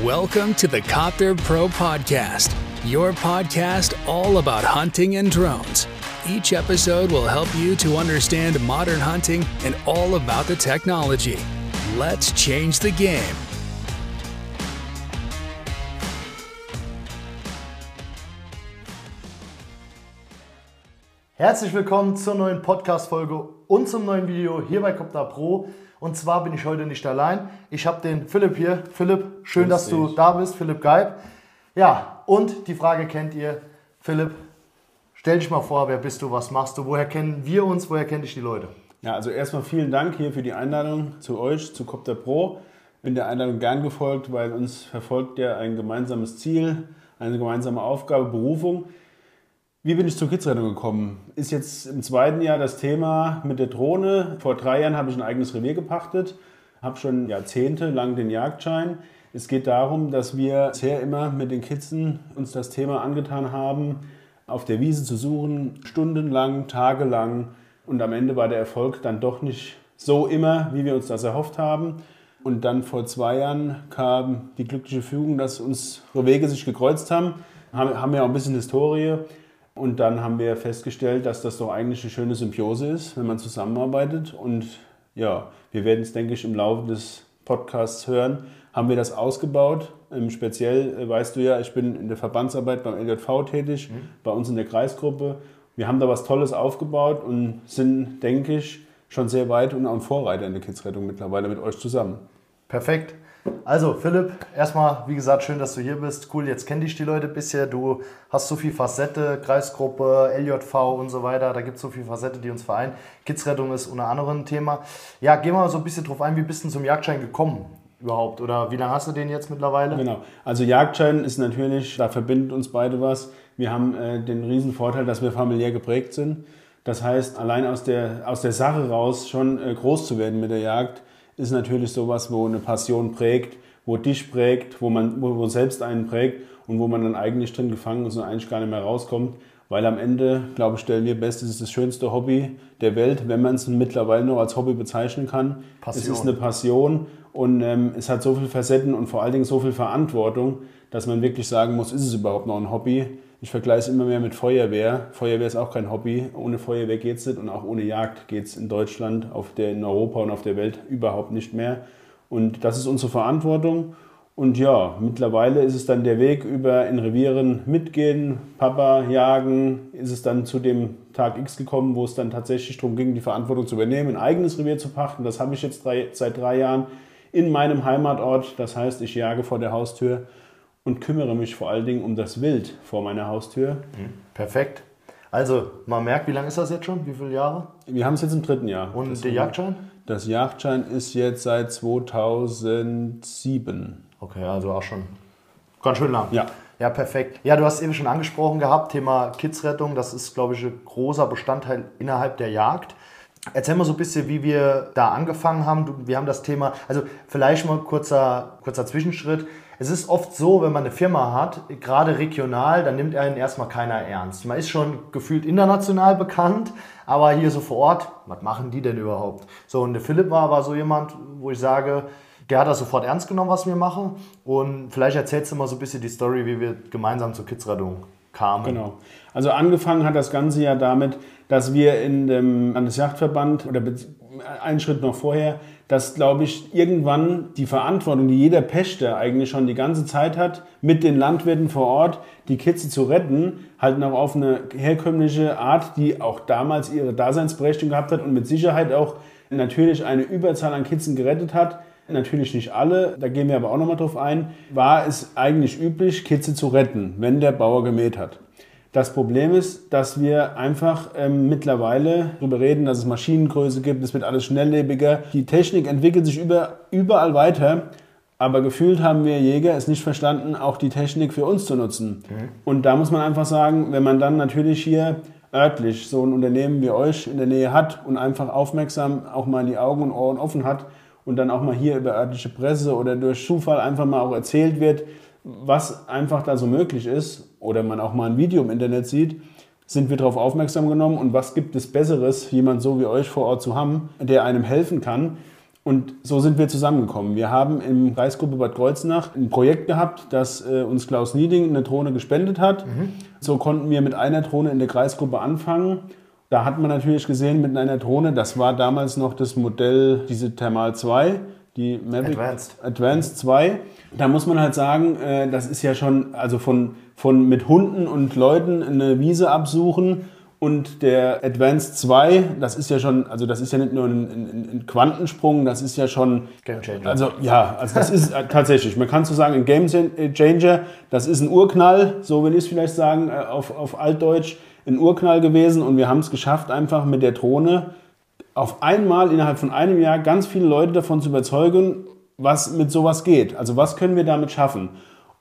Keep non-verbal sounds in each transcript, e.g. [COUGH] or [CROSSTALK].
Welcome to the Copter Pro Podcast, your podcast all about hunting and drones. Each episode will help you to understand modern hunting and all about the technology. Let's change the game. Herzlich willkommen zur neuen Podcast-Folge und zum neuen Video hier bei Copter Pro. Und zwar bin ich heute nicht allein. Ich habe den Philipp hier. Philipp, schön, Grüß dass du dich. da bist. Philipp Geib. Ja, und die Frage kennt ihr. Philipp, stell dich mal vor, wer bist du, was machst du, woher kennen wir uns, woher kennen dich die Leute? Ja, also erstmal vielen Dank hier für die Einladung zu euch, zu Copter Pro. Bin der Einladung gern gefolgt, weil uns verfolgt ja ein gemeinsames Ziel, eine gemeinsame Aufgabe, Berufung. Wie bin ich zur Kidsrettung gekommen? Ist jetzt im zweiten Jahr das Thema mit der Drohne. Vor drei Jahren habe ich ein eigenes Revier gepachtet, habe schon jahrzehntelang den Jagdschein. Es geht darum, dass wir bisher immer mit den Kidsen uns das Thema angetan haben, auf der Wiese zu suchen, stundenlang, tagelang. Und am Ende war der Erfolg dann doch nicht so immer, wie wir uns das erhofft haben. Und dann vor zwei Jahren kam die glückliche Fügung, dass unsere Wege sich gekreuzt haben. Haben, ja auch ein bisschen Historie. Und dann haben wir festgestellt, dass das doch eigentlich eine schöne Symbiose ist, wenn man zusammenarbeitet. Und ja, wir werden es, denke ich, im Laufe des Podcasts hören. Haben wir das ausgebaut? Speziell äh, weißt du ja, ich bin in der Verbandsarbeit beim LJV tätig, bei uns in der Kreisgruppe. Wir haben da was Tolles aufgebaut und sind, denke ich, schon sehr weit und auch ein Vorreiter in der Kidsrettung mittlerweile mit euch zusammen. Perfekt. Also Philipp, erstmal, wie gesagt, schön, dass du hier bist. Cool, jetzt kenne dich die Leute bisher. Du hast so viel Facette, Kreisgruppe, LJV und so weiter. Da gibt es so viele Facette, die uns vereinen. Kidsrettung ist unter anderem ein Thema. Ja, geh mal so ein bisschen drauf ein, wie bist du zum Jagdschein gekommen überhaupt? Oder wie lange hast du den jetzt mittlerweile? Genau. Also Jagdschein ist natürlich, da verbindet uns beide was. Wir haben äh, den riesen Vorteil, dass wir familiär geprägt sind. Das heißt, allein aus der, aus der Sache raus schon äh, groß zu werden mit der Jagd, ist natürlich sowas, wo eine Passion prägt, wo dich prägt, wo man wo, wo selbst einen prägt und wo man dann eigentlich drin gefangen ist und eigentlich gar nicht mehr rauskommt. Weil am Ende, glaube ich, stellen wir fest, es ist das schönste Hobby der Welt, wenn man es mittlerweile noch als Hobby bezeichnen kann. Passion. Es ist eine Passion und ähm, es hat so viele Facetten und vor allen Dingen so viel Verantwortung, dass man wirklich sagen muss, ist es überhaupt noch ein Hobby? Ich vergleiche es immer mehr mit Feuerwehr. Feuerwehr ist auch kein Hobby. Ohne Feuerwehr geht es nicht und auch ohne Jagd geht es in Deutschland, auf der, in Europa und auf der Welt überhaupt nicht mehr. Und das ist unsere Verantwortung. Und ja, mittlerweile ist es dann der Weg über in Revieren mitgehen, Papa jagen, ist es dann zu dem Tag X gekommen, wo es dann tatsächlich darum ging, die Verantwortung zu übernehmen, ein eigenes Revier zu pachten. Das habe ich jetzt drei, seit drei Jahren in meinem Heimatort. Das heißt, ich jage vor der Haustür und kümmere mich vor allen Dingen um das Wild vor meiner Haustür. Perfekt. Also, man merkt, wie lange ist das jetzt schon? Wie viele Jahre? Wir haben es jetzt im dritten Jahr. Und Das- der Jagdschein? Das Jagdschein ist jetzt seit 2007. Okay, also auch schon ganz schön lang. Ja. Ja, perfekt. Ja, du hast eben schon angesprochen gehabt, Thema Kidsrettung, das ist, glaube ich, ein großer Bestandteil innerhalb der Jagd. Erzähl mal so ein bisschen, wie wir da angefangen haben. Wir haben das Thema, also vielleicht mal kurzer, kurzer Zwischenschritt. Es ist oft so, wenn man eine Firma hat, gerade regional, dann nimmt einen erstmal keiner ernst. Man ist schon gefühlt international bekannt, aber hier so vor Ort, was machen die denn überhaupt? So, und der Philipp war aber so jemand, wo ich sage, der hat das sofort ernst genommen, was wir machen. Und vielleicht erzählst du mal so ein bisschen die Story, wie wir gemeinsam zur Kidsrettung kamen. Genau. Also angefangen hat das Ganze ja damit, dass wir in dem Landesjagdverband oder einen Schritt noch vorher, dass, glaube ich, irgendwann die Verantwortung, die jeder Pächter eigentlich schon die ganze Zeit hat, mit den Landwirten vor Ort die Kitze zu retten, halt noch auf eine herkömmliche Art, die auch damals ihre Daseinsberechtigung gehabt hat und mit Sicherheit auch natürlich eine Überzahl an Kitzen gerettet hat. Natürlich nicht alle, da gehen wir aber auch nochmal drauf ein, war es eigentlich üblich, Kitze zu retten, wenn der Bauer gemäht hat. Das Problem ist, dass wir einfach ähm, mittlerweile darüber reden, dass es Maschinengröße gibt, es wird alles schnelllebiger. Die Technik entwickelt sich über, überall weiter, aber gefühlt haben wir Jäger es nicht verstanden, auch die Technik für uns zu nutzen. Und da muss man einfach sagen, wenn man dann natürlich hier örtlich so ein Unternehmen wie euch in der Nähe hat und einfach aufmerksam auch mal die Augen und Ohren offen hat und dann auch mal hier über örtliche Presse oder durch Zufall einfach mal auch erzählt wird, was einfach da so möglich ist oder man auch mal ein Video im Internet sieht, sind wir darauf aufmerksam genommen und was gibt es Besseres, jemand so wie euch vor Ort zu haben, der einem helfen kann. Und so sind wir zusammengekommen. Wir haben im Kreisgruppe Bad Kreuznach ein Projekt gehabt, das äh, uns Klaus Nieding eine Drohne gespendet hat. Mhm. So konnten wir mit einer Drohne in der Kreisgruppe anfangen. Da hat man natürlich gesehen, mit einer Drohne, das war damals noch das Modell, diese Thermal 2, die Mavic Advanced, Advanced 2. Da muss man halt sagen, äh, das ist ja schon, also von, von mit Hunden und Leuten eine Wiese absuchen und der Advanced 2, das ist ja schon, also das ist ja nicht nur ein, ein, ein Quantensprung, das ist ja schon. Game Changer. Also ja, also das ist äh, tatsächlich, man kann so sagen, ein Game Changer, das ist ein Urknall, so will ich es vielleicht sagen, äh, auf, auf Altdeutsch, ein Urknall gewesen und wir haben es geschafft, einfach mit der Drohne auf einmal innerhalb von einem Jahr ganz viele Leute davon zu überzeugen, was mit sowas geht. Also was können wir damit schaffen?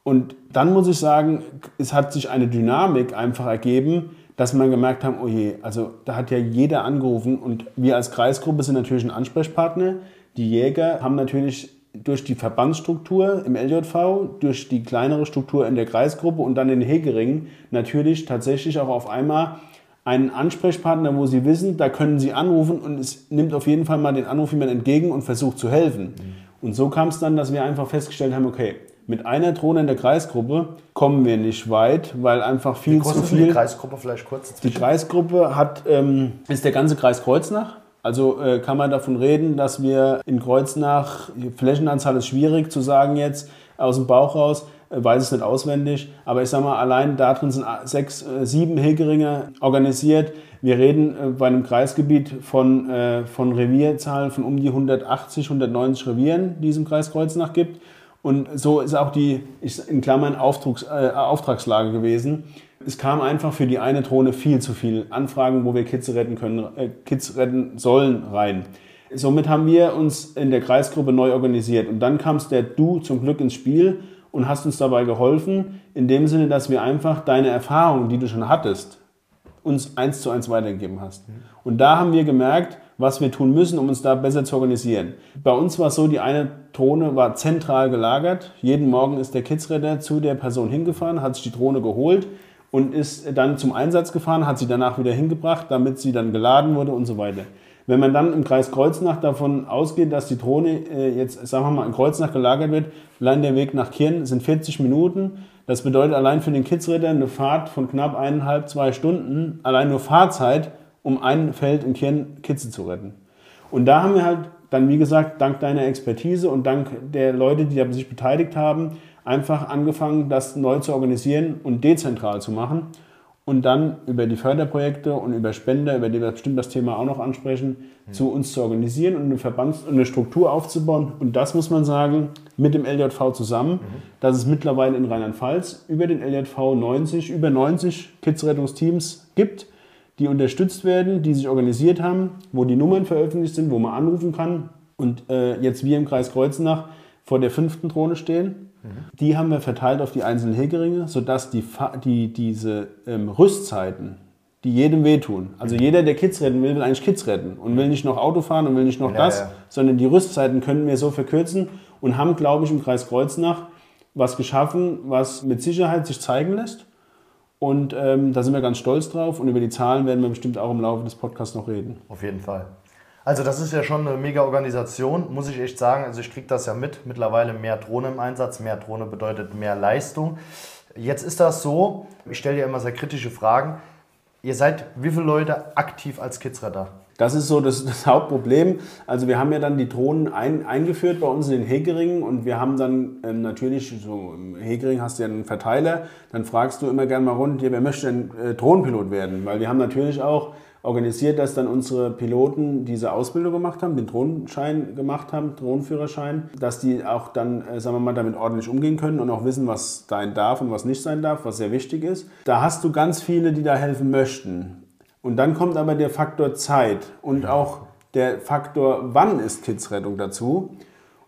Und dann muss ich sagen, es hat sich eine Dynamik einfach ergeben, dass man gemerkt haben, oh je, also da hat ja jeder angerufen und wir als Kreisgruppe sind natürlich ein Ansprechpartner. Die Jäger haben natürlich durch die Verbandsstruktur im LJV, durch die kleinere Struktur in der Kreisgruppe und dann in Hegeringen natürlich tatsächlich auch auf einmal einen Ansprechpartner, wo sie wissen, da können sie anrufen und es nimmt auf jeden Fall mal den Anruf jemand entgegen und versucht zu helfen. Mhm. Und so kam es dann, dass wir einfach festgestellt haben, okay, mit einer Drohne in der Kreisgruppe kommen wir nicht weit, weil einfach viel zu viel. Die Kreisgruppe vielleicht kurz. Die Kreisgruppe hat, ähm, ist der ganze Kreis Kreuznach. Also äh, kann man davon reden, dass wir in Kreuznach, Flächenanzahl ist schwierig zu sagen jetzt aus dem Bauch raus, äh, weiß es nicht auswendig, aber ich sage mal, allein da drin sind sechs, äh, sieben Hegeringe organisiert. Wir reden äh, bei einem Kreisgebiet von, äh, von Revierzahlen von um die 180, 190 Revieren, die es im Kreis Kreuznach gibt. Und so ist auch die, in Klammern, Auftrags, äh, Auftragslage gewesen. Es kam einfach für die eine Drohne viel zu viel Anfragen, wo wir Kids retten können, äh, Kids retten sollen rein. Somit haben wir uns in der Kreisgruppe neu organisiert. Und dann kamst der Du zum Glück ins Spiel und hast uns dabei geholfen, in dem Sinne, dass wir einfach deine Erfahrungen, die du schon hattest, uns eins zu eins weitergegeben hast. Und da haben wir gemerkt, was wir tun müssen, um uns da besser zu organisieren. Bei uns war es so, die eine Drohne war zentral gelagert. Jeden Morgen ist der Kidsretter zu der Person hingefahren, hat sich die Drohne geholt und ist dann zum Einsatz gefahren, hat sie danach wieder hingebracht, damit sie dann geladen wurde und so weiter. Wenn man dann im Kreis Kreuznach davon ausgeht, dass die Drohne äh, jetzt, sagen wir mal, in Kreuznach gelagert wird, allein der Weg nach Kirn sind 40 Minuten. Das bedeutet allein für den Kidsritter eine Fahrt von knapp eineinhalb, zwei Stunden, allein nur Fahrzeit um ein Feld in Kirn Kitze zu retten. Und da haben wir halt dann, wie gesagt, dank deiner Expertise und dank der Leute, die sich beteiligt haben, einfach angefangen, das neu zu organisieren und dezentral zu machen. Und dann über die Förderprojekte und über Spender, über die wir bestimmt das Thema auch noch ansprechen, mhm. zu uns zu organisieren und eine Verbands- und eine Struktur aufzubauen. Und das muss man sagen, mit dem LJV zusammen, mhm. dass es mittlerweile in Rheinland-Pfalz über den LJV 90, über 90 Kidsrettungsteams gibt, die unterstützt werden, die sich organisiert haben, wo die Nummern veröffentlicht sind, wo man anrufen kann. Und äh, jetzt wir im Kreis Kreuznach vor der fünften Drohne stehen. Mhm. Die haben wir verteilt auf die einzelnen Hegeringe, sodass die, die, diese ähm, Rüstzeiten, die jedem wehtun. Also mhm. jeder, der Kids retten will, will eigentlich Kids retten und will nicht noch Auto fahren und will nicht noch ja, das, ja. sondern die Rüstzeiten können wir so verkürzen und haben, glaube ich, im Kreis Kreuznach was geschaffen, was mit Sicherheit sich zeigen lässt und ähm, da sind wir ganz stolz drauf und über die Zahlen werden wir bestimmt auch im Laufe des Podcasts noch reden. Auf jeden Fall. Also das ist ja schon eine mega Organisation, muss ich echt sagen. Also ich kriege das ja mit. Mittlerweile mehr Drohne im Einsatz. Mehr Drohne bedeutet mehr Leistung. Jetzt ist das so, ich stelle ja immer sehr kritische Fragen. Ihr seid wie viele Leute aktiv als Kidsretter? Das ist so das, [LAUGHS] das, Hauptproblem. Also wir haben ja dann die Drohnen ein, eingeführt bei uns in den Hegeringen und wir haben dann ähm, natürlich, so im Hegering hast du ja einen Verteiler, dann fragst du immer gerne mal rund, wer möchte denn äh, Drohnenpilot werden? Weil wir haben natürlich auch organisiert, dass dann unsere Piloten diese Ausbildung gemacht haben, den Drohnenschein gemacht haben, Drohnenführerschein, dass die auch dann, äh, sagen wir mal, damit ordentlich umgehen können und auch wissen, was sein darf und was nicht sein darf, was sehr wichtig ist. Da hast du ganz viele, die da helfen möchten. Und dann kommt aber der Faktor Zeit und auch der Faktor, wann ist Kidsrettung dazu.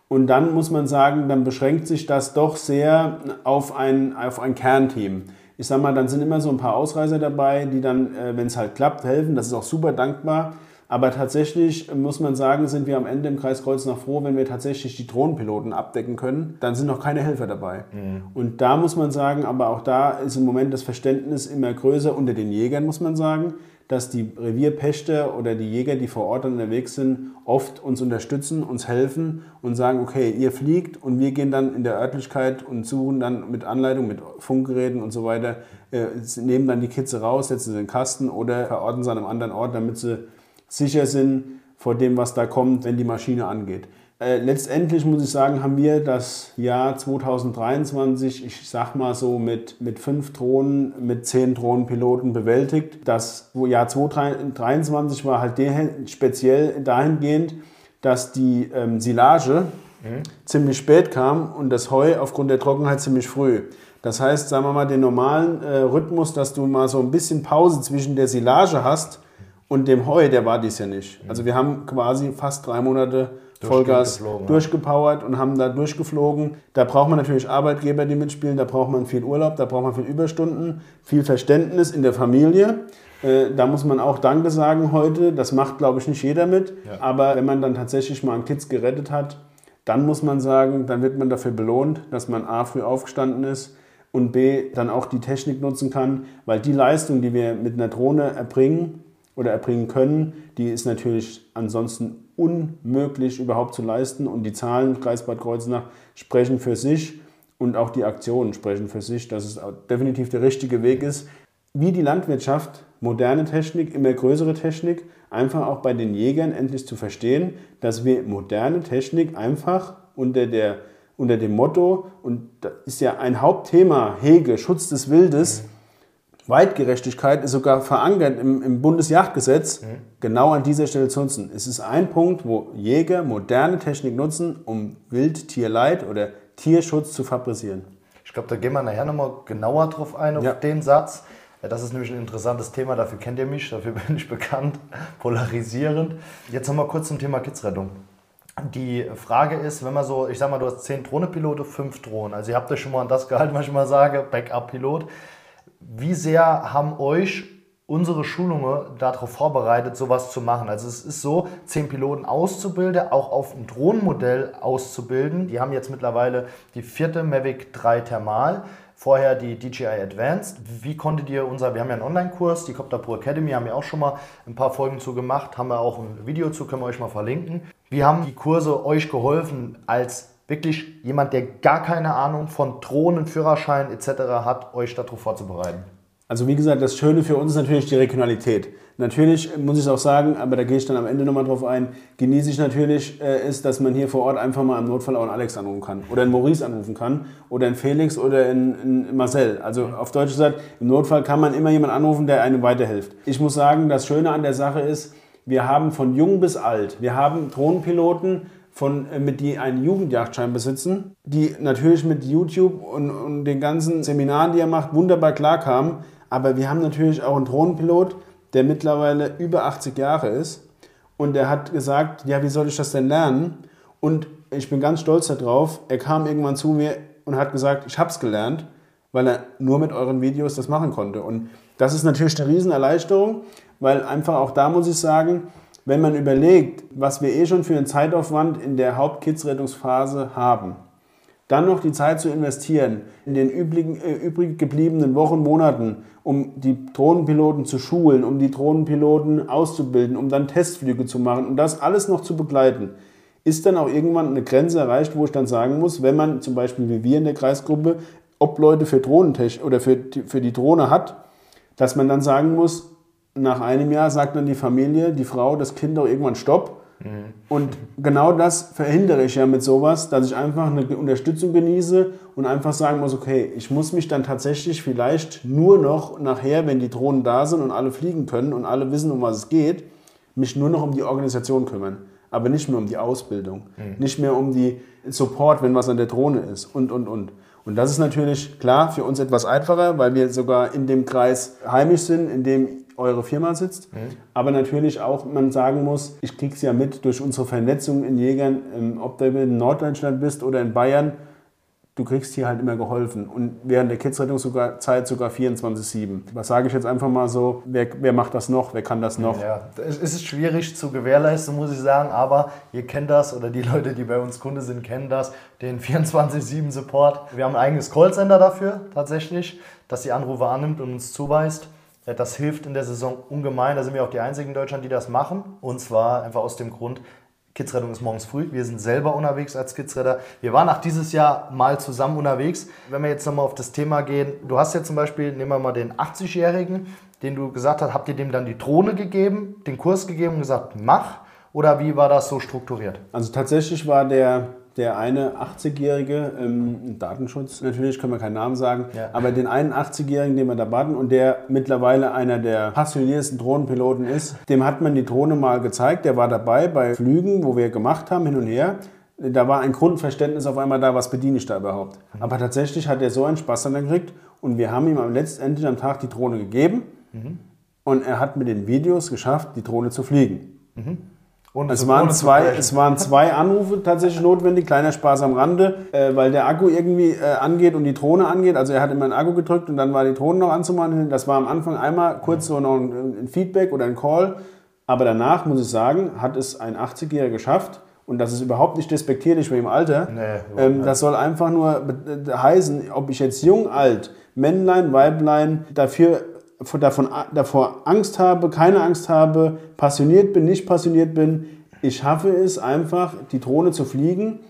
Und dann muss man sagen, dann beschränkt sich das doch sehr auf ein, auf ein Kernteam. Ich sag mal, dann sind immer so ein paar Ausreißer dabei, die dann, äh, wenn es halt klappt, helfen. Das ist auch super dankbar. Aber tatsächlich muss man sagen, sind wir am Ende im Kreis Kreuznach froh, wenn wir tatsächlich die Drohnenpiloten abdecken können. Dann sind noch keine Helfer dabei. Mhm. Und da muss man sagen, aber auch da ist im Moment das Verständnis immer größer unter den Jägern, muss man sagen dass die Revierpächter oder die Jäger, die vor Ort unterwegs sind, oft uns unterstützen, uns helfen und sagen, okay, ihr fliegt und wir gehen dann in der Örtlichkeit und suchen dann mit Anleitung, mit Funkgeräten und so weiter, äh, nehmen dann die Kitze raus, setzen sie in den Kasten oder verorten sie an einem anderen Ort, damit sie sicher sind vor dem, was da kommt, wenn die Maschine angeht. Äh, letztendlich muss ich sagen, haben wir das Jahr 2023, ich sag mal so, mit, mit fünf Drohnen, mit zehn Drohnenpiloten bewältigt. Das Jahr 2023 war halt speziell dahingehend, dass die ähm, Silage mhm. ziemlich spät kam und das Heu aufgrund der Trockenheit ziemlich früh. Das heißt, sagen wir mal, den normalen äh, Rhythmus, dass du mal so ein bisschen Pause zwischen der Silage hast und dem Heu, der war dies ja nicht. Also wir haben quasi fast drei Monate Vollgas durchgepowert und haben da durchgeflogen. Da braucht man natürlich Arbeitgeber, die mitspielen, da braucht man viel Urlaub, da braucht man viel Überstunden, viel Verständnis in der Familie. Äh, da muss man auch Danke sagen heute. Das macht, glaube ich, nicht jeder mit. Ja. Aber wenn man dann tatsächlich mal einen Kids gerettet hat, dann muss man sagen, dann wird man dafür belohnt, dass man A, früh aufgestanden ist und B, dann auch die Technik nutzen kann, weil die Leistung, die wir mit einer Drohne erbringen oder erbringen können, die ist natürlich ansonsten unmöglich überhaupt zu leisten. Und die Zahlen Kreis Bad Kreuznach sprechen für sich und auch die Aktionen sprechen für sich, dass es definitiv der richtige Weg ist. Wie die Landwirtschaft, moderne Technik, immer größere Technik, einfach auch bei den Jägern endlich zu verstehen, dass wir moderne Technik einfach unter, der, unter dem Motto, und das ist ja ein Hauptthema, Hege, Schutz des Wildes, mhm Weitgerechtigkeit ist sogar verankert im, im Bundesjagdgesetz, mhm. genau an dieser Stelle zu nutzen. Es ist ein Punkt, wo Jäger moderne Technik nutzen, um Wildtierleid oder Tierschutz zu fabrizieren. Ich glaube, da gehen wir nachher nochmal genauer drauf ein, auf ja. den Satz. Das ist nämlich ein interessantes Thema, dafür kennt ihr mich, dafür [LAUGHS] bin ich bekannt, polarisierend. Jetzt nochmal kurz zum Thema Kidsrettung. Die Frage ist, wenn man so, ich sag mal, du hast zehn Drohnepilote, fünf Drohnen. Also ihr habt euch schon mal an das gehalten, was ich mal sage, Backup-Pilot. Wie sehr haben euch unsere Schulungen darauf vorbereitet, sowas zu machen. Also es ist so, zehn Piloten auszubilden, auch auf ein Drohnenmodell auszubilden. Die haben jetzt mittlerweile die vierte Mavic 3 Thermal, vorher die DJI Advanced. Wie konntet ihr unser, wir haben ja einen Online-Kurs, die Copter Pro Academy, haben wir auch schon mal ein paar Folgen zu gemacht, haben wir auch ein Video zu, können wir euch mal verlinken. Wie haben die Kurse euch geholfen als wirklich jemand, der gar keine Ahnung von Drohnen, Führerschein etc. hat, euch darauf vorzubereiten? Also wie gesagt, das Schöne für uns ist natürlich die Regionalität. Natürlich muss ich es auch sagen, aber da gehe ich dann am Ende nochmal drauf ein, genieße ich natürlich, äh, ist, dass man hier vor Ort einfach mal im Notfall auch einen Alex anrufen kann oder einen Maurice anrufen kann oder einen Felix oder einen, einen Marcel. Also auf Deutsch gesagt, im Notfall kann man immer jemanden anrufen, der einem weiterhilft. Ich muss sagen, das Schöne an der Sache ist, wir haben von jung bis alt, wir haben Drohnenpiloten, von, äh, mit die einen Jugendjagdschein besitzen, die natürlich mit YouTube und, und den ganzen Seminaren, die er macht, wunderbar klarkamen. Aber wir haben natürlich auch einen Drohnenpilot, der mittlerweile über 80 Jahre ist. Und der hat gesagt, ja, wie soll ich das denn lernen? Und ich bin ganz stolz darauf. Er kam irgendwann zu mir und hat gesagt, ich habe es gelernt, weil er nur mit euren Videos das machen konnte. Und das ist natürlich eine Riesenerleichterung, weil einfach auch da muss ich sagen, wenn man überlegt, was wir eh schon für einen Zeitaufwand in der Hauptkids-Rettungsphase haben, dann noch die Zeit zu investieren in den übrigen, äh, übrig gebliebenen Wochen, Monaten, um die Drohnenpiloten zu schulen, um die Drohnenpiloten auszubilden, um dann Testflüge zu machen und das alles noch zu begleiten, ist dann auch irgendwann eine Grenze erreicht, wo ich dann sagen muss, wenn man zum Beispiel wie wir in der Kreisgruppe Obleute für Drohnentech oder für die, für die Drohne hat, dass man dann sagen muss, nach einem Jahr sagt dann die Familie, die Frau, das Kind auch irgendwann Stopp. Mhm. Und genau das verhindere ich ja mit sowas, dass ich einfach eine Unterstützung genieße und einfach sagen muss, okay, ich muss mich dann tatsächlich vielleicht nur noch nachher, wenn die Drohnen da sind und alle fliegen können und alle wissen, um was es geht, mich nur noch um die Organisation kümmern. Aber nicht mehr um die Ausbildung, mhm. nicht mehr um die Support, wenn was an der Drohne ist und, und, und. Und das ist natürlich klar für uns etwas einfacher, weil wir sogar in dem Kreis heimisch sind, in dem eure Firma sitzt. Mhm. Aber natürlich auch, man sagen muss, ich kriege es ja mit durch unsere Vernetzung in Jägern, ähm, ob du in Norddeutschland bist oder in Bayern, du kriegst hier halt immer geholfen. Und während der Kidsrettungszeit sogar 24-7. Was sage ich jetzt einfach mal so, wer, wer macht das noch, wer kann das noch? Ja, es ist schwierig zu gewährleisten, muss ich sagen, aber ihr kennt das oder die Leute, die bei uns Kunde sind, kennen das, den 24-7 Support. Wir haben ein eigenes Callcenter dafür tatsächlich, dass die Anrufe annimmt und uns zuweist. Das hilft in der Saison ungemein. Da sind wir auch die einzigen in Deutschland, die das machen. Und zwar einfach aus dem Grund, Kidsrettung ist morgens früh. Wir sind selber unterwegs als Kidsretter. Wir waren auch dieses Jahr mal zusammen unterwegs. Wenn wir jetzt nochmal auf das Thema gehen, du hast jetzt zum Beispiel, nehmen wir mal den 80-Jährigen, den du gesagt hast, habt ihr dem dann die Drohne gegeben, den Kurs gegeben und gesagt, mach? Oder wie war das so strukturiert? Also tatsächlich war der der eine 80-Jährige, ähm, Datenschutz natürlich, können wir keinen Namen sagen, ja. aber den einen 80-Jährigen, den wir da baten und der mittlerweile einer der passioniertesten Drohnenpiloten ist, dem hat man die Drohne mal gezeigt, der war dabei bei Flügen, wo wir gemacht haben, hin und her. Da war ein Grundverständnis auf einmal da, was bediene ich da überhaupt. Mhm. Aber tatsächlich hat er so einen Spaß dann gekriegt und wir haben ihm letztendlich am Tag die Drohne gegeben mhm. und er hat mit den Videos geschafft, die Drohne zu fliegen. Mhm. Und es waren, zwei, es waren zwei Anrufe tatsächlich notwendig, kleiner Spaß am Rande, äh, weil der Akku irgendwie äh, angeht und die Drohne angeht. Also er hat immer einen Akku gedrückt und dann war die Drohne noch anzumachen. Das war am Anfang einmal kurz so noch ein, ein Feedback oder ein Call. Aber danach, muss ich sagen, hat es ein 80-Jähriger geschafft. Und das ist überhaupt nicht despektierlich für im Alter. Nee, ähm, das soll einfach nur heißen, ob ich jetzt jung, alt, Männlein, Weiblein, dafür davon, davor Angst habe, keine Angst habe, passioniert bin, nicht passioniert bin. Ich schaffe es einfach, die Drohne zu fliegen.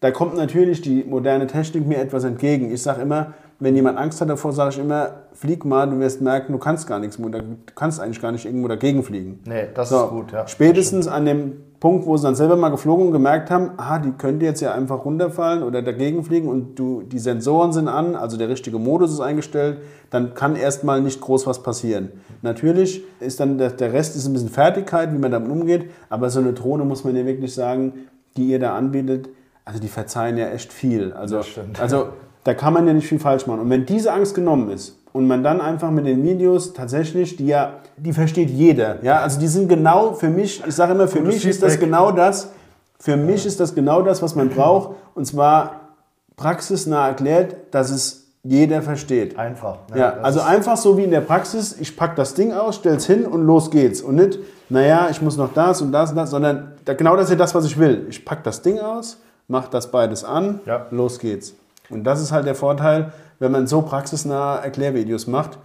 Da kommt natürlich die moderne Technik mir etwas entgegen. Ich sage immer, wenn jemand Angst hat davor, sage ich immer, flieg mal, du wirst merken, du kannst gar nichts, du kannst eigentlich gar nicht irgendwo dagegen fliegen. Nee, das so, ist gut, ja. Spätestens an dem Punkt, wo sie dann selber mal geflogen und gemerkt haben, ah, die könnte jetzt ja einfach runterfallen oder dagegen fliegen und du, die Sensoren sind an, also der richtige Modus ist eingestellt, dann kann erstmal nicht groß was passieren. Natürlich ist dann der, der Rest ist ein bisschen Fertigkeit, wie man damit umgeht, aber so eine Drohne muss man ja wirklich sagen, die ihr da anbietet, also die verzeihen ja echt viel. Also, also da kann man ja nicht viel falsch machen. Und wenn diese Angst genommen ist, und man dann einfach mit den Videos tatsächlich, die ja, die versteht jeder. Ja, also die sind genau für mich, ich sage immer, für Gutes mich ist das genau das, für mich ist das genau das, was man braucht. Und zwar praxisnah erklärt, dass es jeder versteht. Einfach. Ne? Ja, also einfach so wie in der Praxis, ich packe das Ding aus, stell's hin und los geht's. Und nicht, naja, ich muss noch das und das und das, sondern genau das ist ja das, was ich will. Ich packe das Ding aus, mache das beides an, ja. los geht's. Und das ist halt der Vorteil, wenn man so praxisnahe Erklärvideos macht.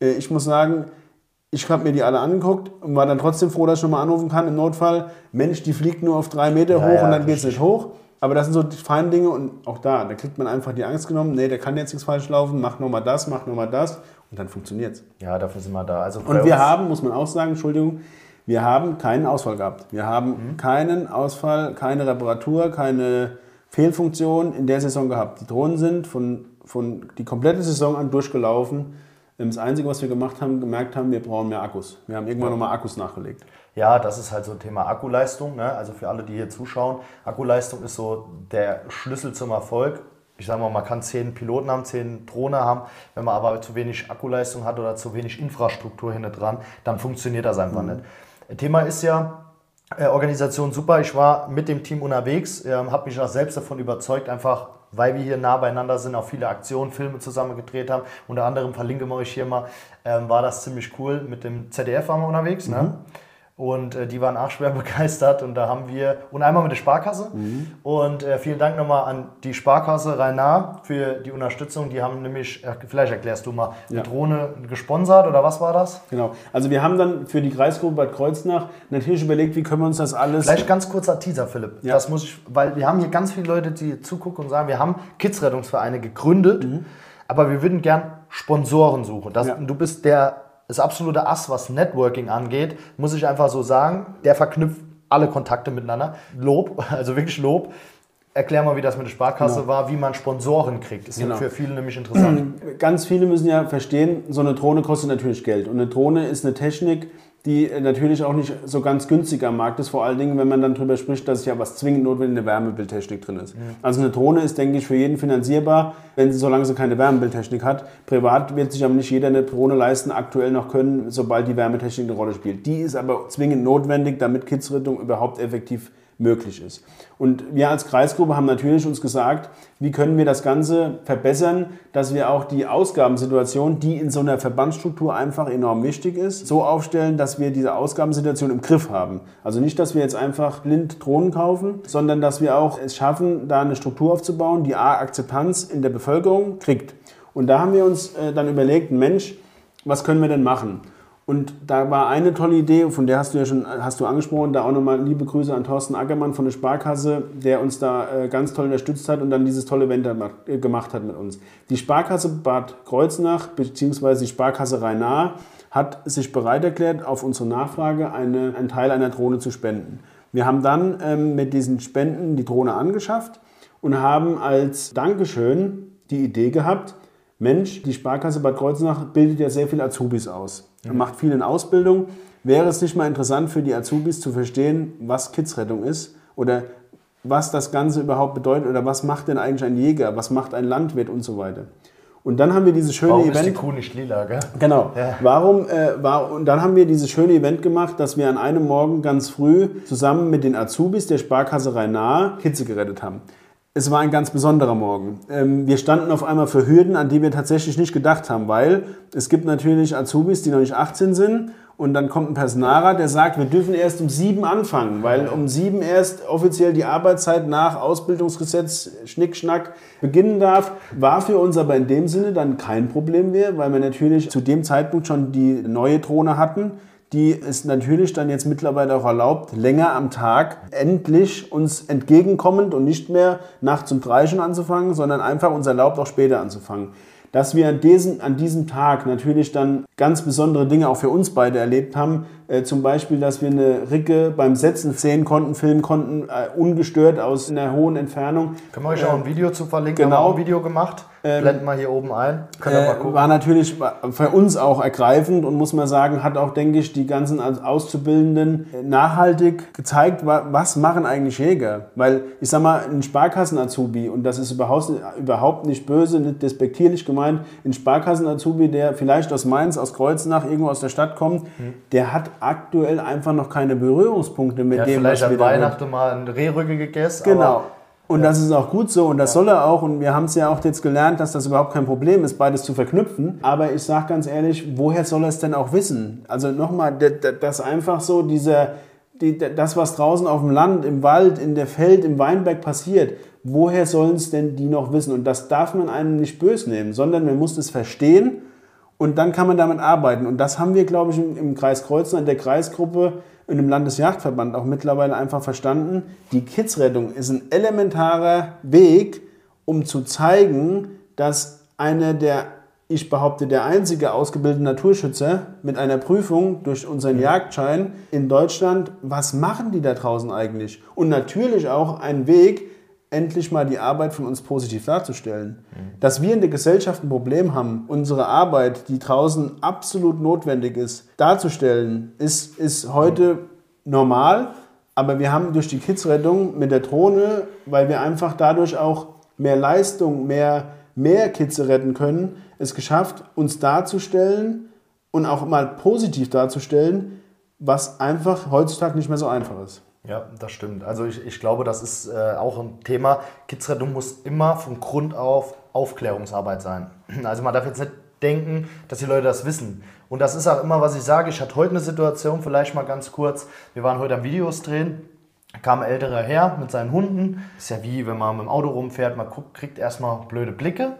Äh, ich muss sagen, ich habe mir die alle angeguckt und war dann trotzdem froh, dass ich nochmal anrufen kann im Notfall. Mensch, die fliegt nur auf drei Meter ja, hoch ja, und dann geht es nicht hoch. Aber das sind so die feinen Dinge und auch da, da kriegt man einfach die Angst genommen, nee, der kann jetzt nichts falsch laufen, mach nochmal das, mach nochmal das und dann funktioniert es. Ja, dafür sind wir da. Also und wir haben, muss man auch sagen, Entschuldigung, wir haben keinen Ausfall gehabt. Wir haben mhm. keinen Ausfall, keine Reparatur, keine Fehlfunktion in der Saison gehabt. Die Drohnen sind von von die komplette Saison an durchgelaufen. Das Einzige, was wir gemacht haben, gemerkt haben, wir brauchen mehr Akkus. Wir haben irgendwann nochmal Akkus nachgelegt. Ja, das ist halt so ein Thema Akkuleistung. Ne? Also für alle, die hier zuschauen, Akkuleistung ist so der Schlüssel zum Erfolg. Ich sage mal, man kann zehn Piloten haben, zehn Drohne haben. Wenn man aber zu wenig Akkuleistung hat oder zu wenig Infrastruktur hinten dran, dann funktioniert das einfach mhm. nicht. Thema ist ja, äh, Organisation super. Ich war mit dem Team unterwegs, äh, habe mich auch selbst davon überzeugt, einfach weil wir hier nah beieinander sind, auch viele Aktionen, Filme zusammen gedreht haben. Unter anderem verlinke ich hier mal, ähm, war das ziemlich cool. Mit dem ZDF waren wir unterwegs. Ne? Mhm. Ne? Und äh, die waren auch schwer [LAUGHS] begeistert und da haben wir, und einmal mit der Sparkasse. Mhm. Und äh, vielen Dank nochmal an die Sparkasse Rhein für die Unterstützung. Die haben nämlich, äh, vielleicht erklärst du mal, ja. die Drohne gesponsert oder was war das? Genau. Also wir haben dann für die Kreisgruppe Bad Kreuznach natürlich überlegt, wie können wir uns das alles... Vielleicht ganz kurzer Teaser, Philipp. Ja. Das muss ich, weil wir haben hier ganz viele Leute, die zugucken und sagen, wir haben Kidsrettungsvereine gegründet, mhm. aber wir würden gern Sponsoren suchen. Das, ja. Du bist der das absolute Ass, was Networking angeht, muss ich einfach so sagen. Der verknüpft alle Kontakte miteinander. Lob, [LAUGHS] also wirklich Lob. Erklär mal, wie das mit der Sparkasse genau. war, wie man Sponsoren kriegt. Ist genau. für viele nämlich interessant. [CLEARS THROAT] Ganz viele müssen ja verstehen, so eine Drohne kostet natürlich Geld. Und eine Drohne ist eine Technik, die natürlich auch nicht so ganz günstig am Markt ist, vor allen Dingen, wenn man dann darüber spricht, dass ja was zwingend notwendig in der Wärmebildtechnik drin ist. Mhm. Also eine Drohne ist, denke ich, für jeden finanzierbar, wenn sie, solange sie keine Wärmebildtechnik hat. Privat wird sich aber nicht jeder eine Drohne leisten, aktuell noch können, sobald die Wärmetechnik eine Rolle spielt. Die ist aber zwingend notwendig, damit Kidsrettung überhaupt effektiv möglich ist. Und wir als Kreisgruppe haben natürlich uns gesagt, wie können wir das Ganze verbessern, dass wir auch die Ausgabensituation, die in so einer Verbandsstruktur einfach enorm wichtig ist, so aufstellen, dass wir diese Ausgabensituation im Griff haben. Also nicht, dass wir jetzt einfach blind Drohnen kaufen, sondern dass wir auch es schaffen, da eine Struktur aufzubauen, die A, Akzeptanz in der Bevölkerung kriegt. Und da haben wir uns äh, dann überlegt, Mensch, was können wir denn machen? Und da war eine tolle Idee, von der hast du ja schon hast du angesprochen, da auch nochmal liebe Grüße an Thorsten Ackermann von der Sparkasse, der uns da äh, ganz toll unterstützt hat und dann dieses tolle Event äh, gemacht hat mit uns. Die Sparkasse Bad Kreuznach bzw. die Sparkasse Rhein-Nahe hat sich bereit erklärt, auf unsere Nachfrage eine, einen Teil einer Drohne zu spenden. Wir haben dann ähm, mit diesen Spenden die Drohne angeschafft und haben als Dankeschön die Idee gehabt, Mensch, die Sparkasse Bad Kreuznach bildet ja sehr viele Azubis aus. Mhm. Macht viel in Ausbildung. Wäre es nicht mal interessant für die Azubis zu verstehen, was Kidsrettung ist oder was das Ganze überhaupt bedeutet oder was macht denn eigentlich ein Jäger, was macht ein Landwirt und so weiter. Und dann haben wir dieses schöne Warum Event. Ist die Kuh nicht lila, gell? Genau. Ja. Warum äh, war und dann haben wir dieses schöne Event gemacht, dass wir an einem Morgen ganz früh zusammen mit den Azubis der Sparkasse Rhein-Nahe Kitze gerettet haben. Es war ein ganz besonderer Morgen. Ähm, wir standen auf einmal für Hürden, an die wir tatsächlich nicht gedacht haben, weil es gibt natürlich Azubis, die noch nicht 18 sind und dann kommt ein Personalrat, der sagt, wir dürfen erst um sieben anfangen, weil um sieben erst offiziell die Arbeitszeit nach Ausbildungsgesetz Schnickschnack beginnen darf. War für uns aber in dem Sinne dann kein Problem mehr, weil wir natürlich zu dem Zeitpunkt schon die neue Drohne hatten die es natürlich dann jetzt mittlerweile auch erlaubt, länger am Tag endlich uns entgegenkommend und nicht mehr nachts um drei schon anzufangen, sondern einfach uns erlaubt, auch später anzufangen. Dass wir an, diesen, an diesem Tag natürlich dann ganz besondere Dinge auch für uns beide erlebt haben, äh, zum Beispiel, dass wir eine Ricke beim Setzen sehen konnten, filmen konnten, äh, ungestört aus einer hohen Entfernung. Können wir euch auch ein Video zu verlinken? Genau. Haben wir auch ein Video gemacht. Ähm, Blenden wir hier oben ein. Könnt äh, mal gucken. War natürlich für uns auch ergreifend und muss man sagen, hat auch, denke ich, die ganzen Auszubildenden nachhaltig gezeigt, was machen eigentlich Jäger. Weil ich sag mal, ein Sparkassen-Azubi, und das ist überhaupt nicht böse, nicht despektierlich gemeint, ein Sparkassen-Azubi, der vielleicht aus Mainz, aus Kreuznach, irgendwo aus der Stadt kommt, hm. der hat aktuell einfach noch keine Berührungspunkte mit ja, dem, vielleicht was wir an Weihnachten mal ein Rehrücke gegessen. Genau. Und das ist auch gut so und das soll er auch. Und wir haben es ja auch jetzt gelernt, dass das überhaupt kein Problem ist, beides zu verknüpfen. Aber ich sage ganz ehrlich, woher soll er es denn auch wissen? Also nochmal, das einfach so, dieser, die, das, was draußen auf dem Land, im Wald, in der Feld, im Weinberg passiert, woher sollen es denn die noch wissen? Und das darf man einem nicht böse nehmen, sondern man muss es verstehen und dann kann man damit arbeiten. Und das haben wir, glaube ich, im, im Kreis Kreuznach, in der Kreisgruppe, und im Landesjagdverband auch mittlerweile einfach verstanden, die Kidsrettung ist ein elementarer Weg, um zu zeigen, dass einer der, ich behaupte, der einzige ausgebildete Naturschützer mit einer Prüfung durch unseren Jagdschein in Deutschland, was machen die da draußen eigentlich? Und natürlich auch ein Weg, endlich mal die Arbeit von uns positiv darzustellen. Dass wir in der Gesellschaft ein Problem haben, unsere Arbeit, die draußen absolut notwendig ist, darzustellen, ist, ist heute normal. Aber wir haben durch die Kidsrettung mit der Drohne, weil wir einfach dadurch auch mehr Leistung, mehr, mehr Kids retten können, es geschafft, uns darzustellen und auch mal positiv darzustellen, was einfach heutzutage nicht mehr so einfach ist. Ja, das stimmt. Also ich, ich glaube, das ist äh, auch ein Thema. Kidsrettung muss immer von Grund auf Aufklärungsarbeit sein. [CLEARS THROAT] Also man darf jetzt nicht denken, dass die Leute das wissen. Und das ist auch immer, was ich sage. Ich hatte heute eine Situation, vielleicht mal ganz kurz. Wir waren heute am Videos drehen. Kam ein älterer her mit seinen Hunden. Ist ja wie, wenn man mit dem Auto rumfährt, man guckt, kriegt erstmal blöde Blicke.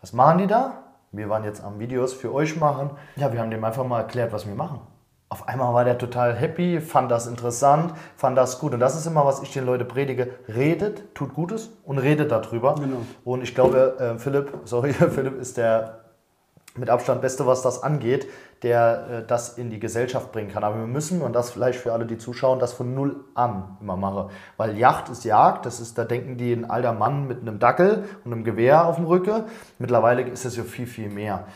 Was machen die da? Wir waren jetzt am Videos für euch machen. Ja, wir haben dem einfach mal erklärt, was wir machen auf einmal war der total happy, fand das interessant, fand das gut. Und das ist immer, was ich den Leuten predige. Redet, tut Gutes und redet darüber. Genau. Und ich glaube, äh, Philipp, [LAUGHS] sorry, Philipp ist der mit Abstand Beste, was das angeht, der äh, das in die Gesellschaft bringen kann. Aber wir müssen, und das vielleicht für alle, die zuschauen, das von null an immer machen. Weil Yacht ist Jagd, das ist, da denken die ein alter Mann mit einem Dackel und einem Gewehr auf dem Rücken. Mittlerweile ist es ja viel, viel mehr.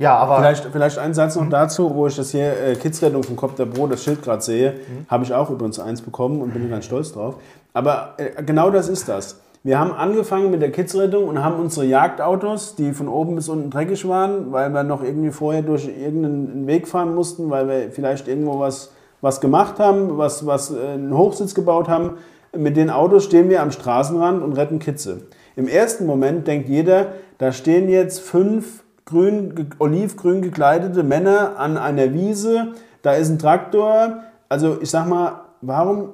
Ja, aber. Vielleicht, vielleicht ein Satz noch mhm. dazu, wo ich das hier äh, Kidsrettung vom Kopf der Brot, das Schild gerade sehe. Mhm. Habe ich auch übrigens eins bekommen und bin ganz stolz drauf. Aber äh, genau das ist das. Wir haben angefangen mit der Kidsrettung und haben unsere Jagdautos, die von oben bis unten dreckig waren, weil wir noch irgendwie vorher durch irgendeinen Weg fahren mussten, weil wir vielleicht irgendwo was was gemacht haben, was, was äh, einen Hochsitz gebaut haben. Mit den Autos stehen wir am Straßenrand und retten Kitze. Im ersten Moment denkt jeder, da stehen jetzt fünf grün, olivgrün gekleidete Männer an einer Wiese, da ist ein Traktor. Also ich sag mal, warum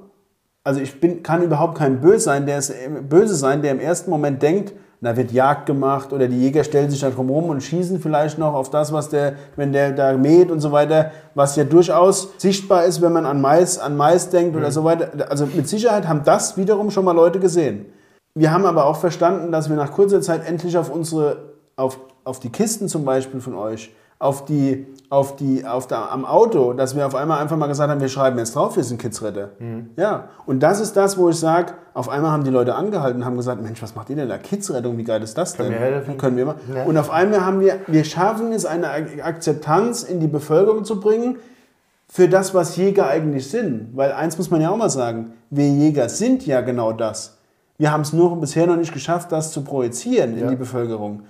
also ich bin, kann überhaupt kein Böse sein, der ist, Böse sein, der im ersten Moment denkt, da wird Jagd gemacht oder die Jäger stellen sich da drum rum und schießen vielleicht noch auf das, was der, wenn der da mäht und so weiter, was ja durchaus sichtbar ist, wenn man an Mais, an Mais denkt oder so weiter. Also mit Sicherheit haben das wiederum schon mal Leute gesehen. Wir haben aber auch verstanden, dass wir nach kurzer Zeit endlich auf unsere, auf, auf die Kisten zum Beispiel von euch, auf die, auf die, auf der, am Auto, dass wir auf einmal einfach mal gesagt haben, wir schreiben jetzt drauf, wir sind Kidsretter. Ja, und das ist das, wo ich sage, auf einmal haben die Leute angehalten und haben gesagt, Mensch, was macht ihr denn da? Kidsrettung, wie geil ist das denn? wir helfen? Können wir mal. Ja. Und auf einmal haben wir, wir schaffen es, eine Akzeptanz in die Bevölkerung zu bringen, für das, was Jäger eigentlich sind. Weil eins muss man ja auch mal sagen, wir Jäger sind ja genau das. Wir haben es nur bisher noch nicht geschafft, das zu projizieren in Ja. die Bevölkerung.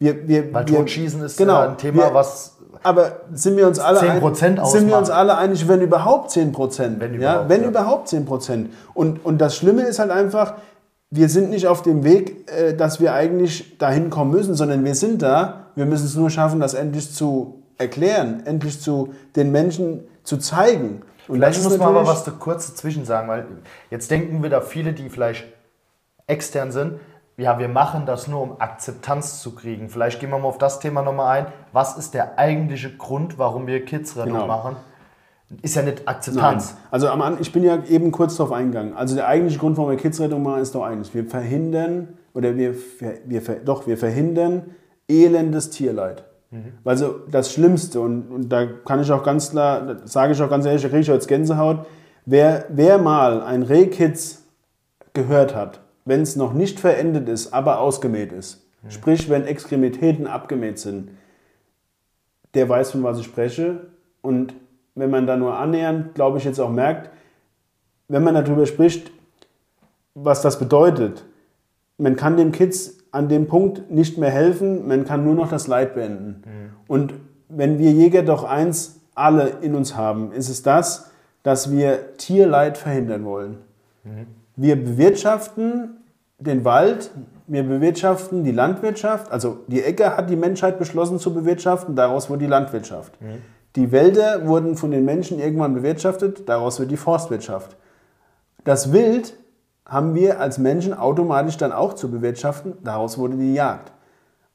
Wir, wir, Weil wir, Totschießen ist genau, ja ein Thema, wir, was aber sind wir uns alle 10% ein- sind wir uns alle einig, wenn überhaupt 10 Prozent? Wenn ja, überhaupt, wenn ja. überhaupt 10 Prozent. Und, und das Schlimme ist halt einfach, wir sind nicht auf dem Weg, äh, dass wir eigentlich dahin kommen müssen, sondern wir sind da. Wir müssen es nur schaffen, das endlich zu erklären, endlich zu den Menschen zu zeigen. Und Vielleicht muss man aber was kurz dazwischen sagen, weil jetzt denken wir da viele, die vielleicht extern sind, ja, wir machen das nur, um Akzeptanz zu kriegen. Vielleicht gehen wir mal auf das Thema nochmal ein. Was ist der eigentliche Grund, warum wir Kids-Rettung Genau. machen? Ist ja nicht Nein. Akzeptanz. Also am ich bin ja eben kurz darauf eingegangen. Also der eigentliche Grund, warum wir Kidsrettung machen, ist doch eigentlich, wir verhindern oder wir, wir ver- doch wir verhindern elendes Tierleid. Also das Schlimmste und, und da kann ich auch ganz klar, sage ich auch ganz ehrlich, da kriege ich jetzt Gänsehaut. Wer, wer mal ein Rehkitz gehört hat, wenn es noch nicht verendet ist, aber ausgemäht ist, sprich wenn Extremitäten abgemäht sind, der weiß, von was ich spreche. Und wenn man da nur annähernd, glaube ich, jetzt auch merkt, wenn man darüber spricht, was das bedeutet, man kann dem Kids an dem Punkt nicht mehr helfen, man kann nur noch das Leid beenden. Und wenn wir Jäger doch eins alle in uns haben, ist es das, dass wir Tierleid verhindern wollen. Wir bewirtschaften den Wald, wir bewirtschaften die Landwirtschaft. Also die Äcker hat die Menschheit beschlossen zu bewirtschaften, daraus wurde die Landwirtschaft. Die Wälder wurden von den Menschen irgendwann bewirtschaftet, daraus wird die Forstwirtschaft. Das Wild haben wir als Menschen automatisch dann auch zu bewirtschaften, daraus wurde die Jagd.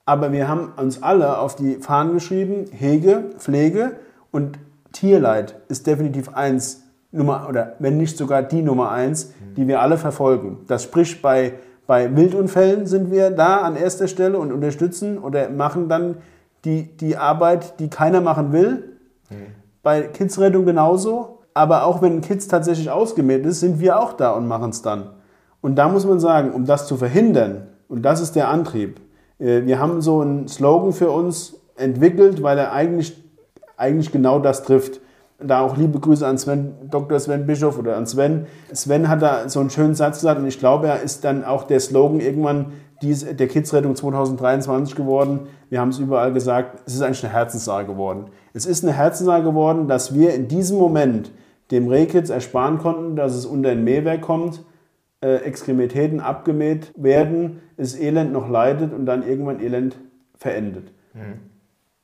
Aber wir haben uns alle auf die Fahnen geschrieben, Hege, Pflege und Tierleid ist definitiv eins, Nummer, oder wenn nicht sogar die Nummer eins, die wir alle verfolgen. Das spricht bei, bei Wildunfällen sind wir da an erster Stelle und unterstützen oder machen dann die, die Arbeit, die keiner machen will. Bei Kidsrettung genauso. Aber auch wenn ein Kids tatsächlich ausgemäht ist, sind wir auch da und machen es dann. Und da muss man sagen, um das zu verhindern, und das ist der Antrieb, äh, wir haben so einen Slogan für uns entwickelt, weil er eigentlich, eigentlich genau das trifft. Da auch liebe Grüße an Sven, Dr. Sven Bischof oder an Sven. Sven hat da so einen schönen Satz gesagt und ich glaube, er ist dann auch der Slogan irgendwann dies, der Kidsrettung 2023 geworden. Wir haben es überall gesagt, es ist eigentlich eine Herzenssache geworden. Es ist eine Herzenssache geworden, dass wir in diesem Moment dem Rehkids ersparen konnten, dass es unter ein Mähwerk kommt, äh, Extremitäten abgemäht werden, es Elend noch leidet und dann irgendwann Elend verendet.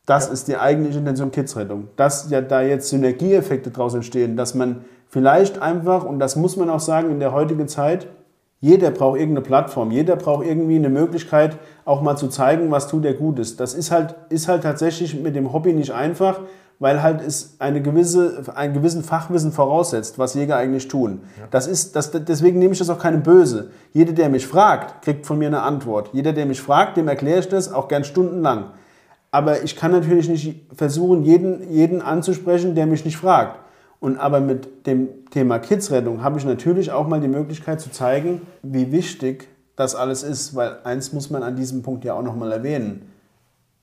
Das ist die eigentliche Intention Kidsrettung. Dass ja da jetzt Synergieeffekte daraus entstehen, dass man vielleicht einfach, und das muss man auch sagen in der heutigen Zeit, jeder braucht irgendeine Plattform, jeder braucht irgendwie eine Möglichkeit, auch mal zu zeigen, was tut er Gutes. Das ist halt, ist halt tatsächlich mit dem Hobby nicht einfach, weil halt es eine gewisse, einen gewissen Fachwissen voraussetzt, was Jäger eigentlich tun. Das ist, das, deswegen nehme ich das auch keine böse. Jeder, der mich fragt, kriegt von mir eine Antwort. Jeder, der mich fragt, dem erkläre ich das auch gern stundenlang. Aber ich kann natürlich nicht versuchen, jeden, jeden anzusprechen, der mich nicht fragt. Und aber mit dem Thema Kidsrettung habe ich natürlich auch mal die Möglichkeit zu zeigen, wie wichtig das alles ist, weil eins muss man an diesem Punkt ja auch nochmal erwähnen.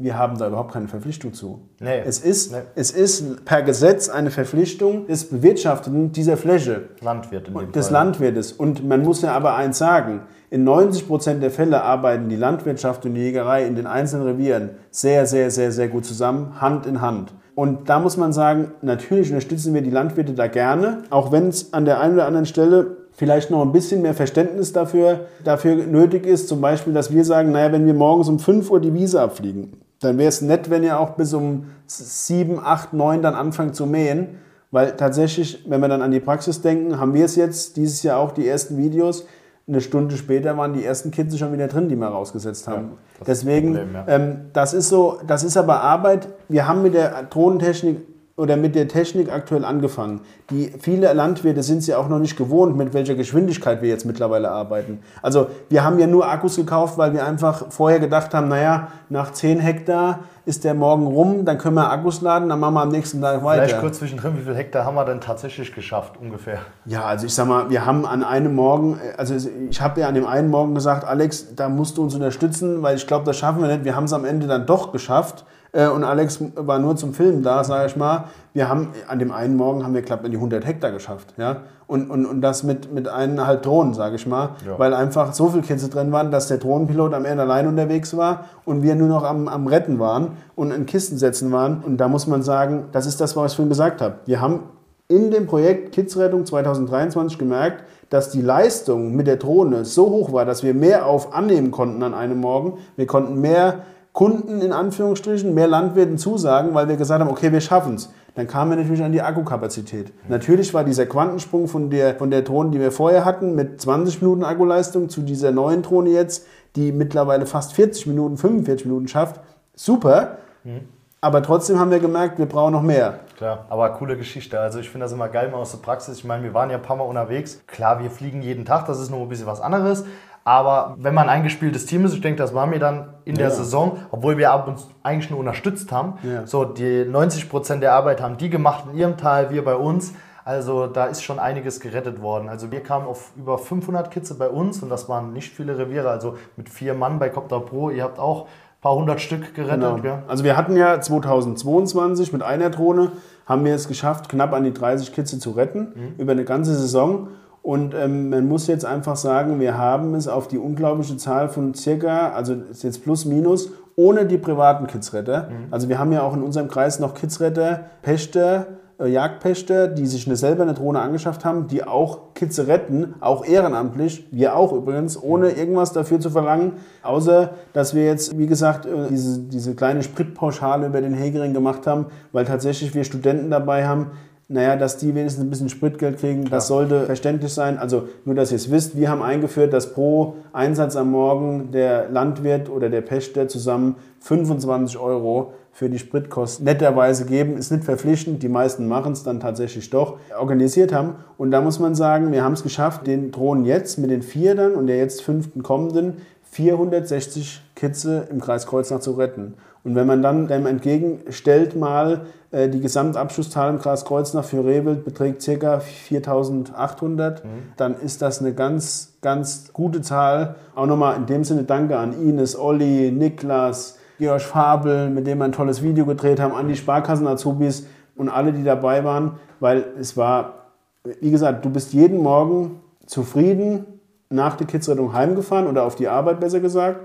Wir haben da überhaupt keine Verpflichtung zu. Nee. Es, ist, Nee. es ist per Gesetz eine Verpflichtung des Bewirtschaftenden dieser Fläche Landwirt in dem des Fall. Landwirtes. Und man muss ja aber eins sagen, in 90 Prozent der Fälle arbeiten die Landwirtschaft und die Jägerei in den einzelnen Revieren sehr, sehr, sehr, sehr gut zusammen, Hand in Hand. Und da muss man sagen, natürlich unterstützen wir die Landwirte da gerne, auch wenn es an der einen oder anderen Stelle vielleicht noch ein bisschen mehr Verständnis dafür, dafür nötig ist. Zum Beispiel, dass wir sagen, naja, wenn wir morgens um 5 Uhr die Wiese abfliegen, dann wäre es nett, wenn ihr auch bis um 7, 8, 9 dann anfangt zu mähen. Weil tatsächlich, wenn wir dann an die Praxis denken, haben wir es jetzt dieses Jahr auch die ersten Videos. Eine Stunde später waren die ersten Kids schon wieder drin, die wir rausgesetzt haben. Ja, Deswegen, Problem, ja. ähm, das ist so, das ist aber Arbeit. Wir haben mit der Drohnentechnik oder mit der Technik aktuell angefangen. Die viele Landwirte sind es ja auch noch nicht gewohnt, mit welcher Geschwindigkeit wir jetzt mittlerweile arbeiten. Also wir haben ja nur Akkus gekauft, weil wir einfach vorher gedacht haben, naja, nach 10 Hektar ist der morgen rum, dann können wir Akkus laden, dann machen wir am nächsten Tag weiter. Vielleicht kurz zwischendrin, wie viele Hektar haben wir denn tatsächlich geschafft ungefähr? Ja, also ich sag mal, wir haben an einem Morgen, also ich habe ja an dem einen Morgen gesagt, Alex, da musst du uns unterstützen, weil ich glaube, das schaffen wir nicht. Wir haben es am Ende dann doch geschafft. Äh, und Alex war nur zum Filmen da, sage ich mal. Wir haben an dem einen Morgen haben wir knapp in die 100 Hektar geschafft, ja. Und, und, und das mit, mit eineinhalb Drohnen, sage ich mal, ja. weil einfach so viele Kitze drin waren, dass der Drohnenpilot am Ende allein unterwegs war und wir nur noch am, am Retten waren und in Kisten setzen waren. Und da muss man sagen, das ist das, was ich vorhin gesagt habe. Wir haben in dem Projekt Kidsrettung 2023 gemerkt, dass die Leistung mit der Drohne so hoch war, dass wir mehr auf annehmen konnten an einem Morgen. Wir konnten mehr Kunden in Anführungsstrichen, mehr Landwirten zusagen, weil wir gesagt haben, okay, wir schaffen es. Dann kamen wir natürlich an die Akkukapazität. Natürlich war dieser Quantensprung von der, von der Drohne, die wir vorher hatten, mit 20 Minuten Akkuleistung zu dieser neuen Drohne jetzt, die mittlerweile fast 40 Minuten, 45 Minuten schafft, super. Mhm. Aber trotzdem haben wir gemerkt, wir brauchen noch mehr. Klar, aber coole Geschichte. Also ich finde das immer geil mal aus der Praxis. Ich meine, wir waren ja ein paar Mal unterwegs. Klar, wir fliegen jeden Tag, das ist noch ein bisschen was anderes. Aber wenn man ein eingespieltes Team ist, ich denke, das waren wir dann in der Saison, obwohl wir uns eigentlich nur unterstützt haben. Ja. So, die 90 Prozent der Arbeit haben die gemacht in ihrem Teil, wir bei uns. Also da ist schon einiges gerettet worden. Also wir kamen auf über 500 Kitze bei uns und das waren nicht viele Reviere. Also mit vier Mann bei Copter Pro, ihr habt auch ein paar hundert Stück gerettet. Genau. Also wir hatten ja 2022 mit einer Drohne, haben wir es geschafft, knapp an die 30 Kitze zu retten mhm. über eine ganze Saison. Und ähm, man muss jetzt einfach sagen, wir haben es auf die unglaubliche Zahl von circa, also ist jetzt plus minus, ohne die privaten Kidsretter. Mhm. Also wir haben ja auch in unserem Kreis noch Kidsretter, Pächter, äh, Jagdpächter, die sich eine, selber eine Drohne angeschafft haben, die auch Kitze retten, auch ehrenamtlich, wir auch übrigens, ohne irgendwas dafür zu verlangen, außer dass wir jetzt, wie gesagt, äh, diese, diese kleine Spritpauschale über den Hegering gemacht haben, weil tatsächlich wir Studenten dabei haben, naja, dass die wenigstens ein bisschen Spritgeld kriegen, Klar. das sollte verständlich sein. Also nur, dass ihr es wisst, wir haben eingeführt, dass pro Einsatz am Morgen der Landwirt oder der Pächter zusammen 25 Euro für die Spritkosten netterweise geben. Ist nicht verpflichtend, die meisten machen es dann tatsächlich doch, organisiert haben. Und da muss man sagen, wir haben es geschafft, den Drohnen jetzt mit den vier dann und der jetzt fünften kommenden 460 Kitze im Kreis Kreuznach zu retten. Und wenn man dann dem entgegenstellt mal, äh, die Gesamtabschlusszahl im Kreis Kreuznach für Rehwild beträgt ca. 4.800, mhm. dann ist das eine ganz, ganz gute Zahl. Auch nochmal in dem Sinne Danke an Ines, Olli, Niklas, Georg Fabel, mit dem wir ein tolles Video gedreht haben, an die Sparkassen-Azubis und alle, die dabei waren, weil es war, wie gesagt, du bist jeden Morgen zufrieden nach der Kidsrettung heimgefahren oder auf die Arbeit besser gesagt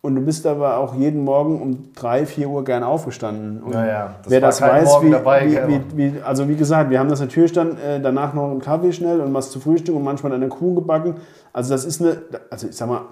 und du bist aber auch jeden Morgen um drei, vier Uhr gern aufgestanden. Und naja, das wer das weiß, wie, dabei, wie, wie, also wie gesagt, wir haben das natürlich dann äh, danach noch einen Kaffee schnell und was zu Frühstück und manchmal eine Kuh gebacken. Also das ist eine, also ich sag mal,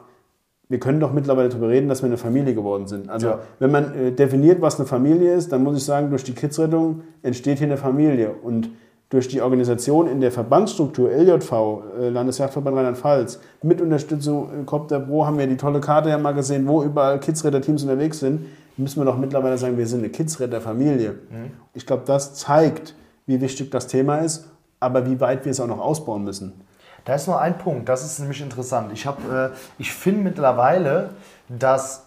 wir können doch mittlerweile darüber reden, dass wir eine Familie geworden sind. Also ja. wenn man äh, definiert, was eine Familie ist, dann muss ich sagen, durch die Kidsrettung entsteht hier eine Familie. Und durch die Organisation in der Verbandsstruktur LJV, äh, Landesjagdverband Rheinland-Pfalz, mit Unterstützung äh, Copter Pro haben wir die tolle Karte ja mal gesehen, wo überall Kidsretter-Teams unterwegs sind. Müssen wir doch mittlerweile sagen, wir sind eine Kidsretter-Familie. Mhm. Ich glaube, das zeigt, wie wichtig das Thema ist, aber wie weit wir es auch noch ausbauen müssen. Da ist nur ein Punkt, das ist nämlich interessant. Ich, äh, ich finde mittlerweile, dass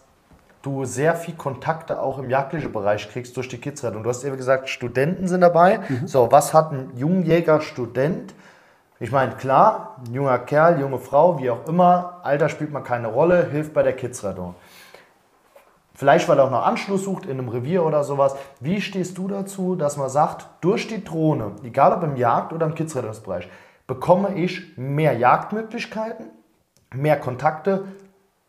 du sehr viel Kontakte auch im jagdlichen Bereich kriegst durch die Kidsrettung. Du hast eben gesagt, Studenten sind dabei. Mhm. So, was hat ein Jungjäger, Student? Ich meine, klar, ein junger Kerl, junge Frau, wie auch immer, Alter spielt man keine Rolle, hilft bei der Kidsrettung. Vielleicht, weil er auch noch Anschluss sucht in einem Revier oder sowas. Wie stehst du dazu, dass man sagt, durch die Drohne, egal ob im Jagd- oder im Kidsrettungsbereich, bekomme ich mehr Jagdmöglichkeiten, mehr Kontakte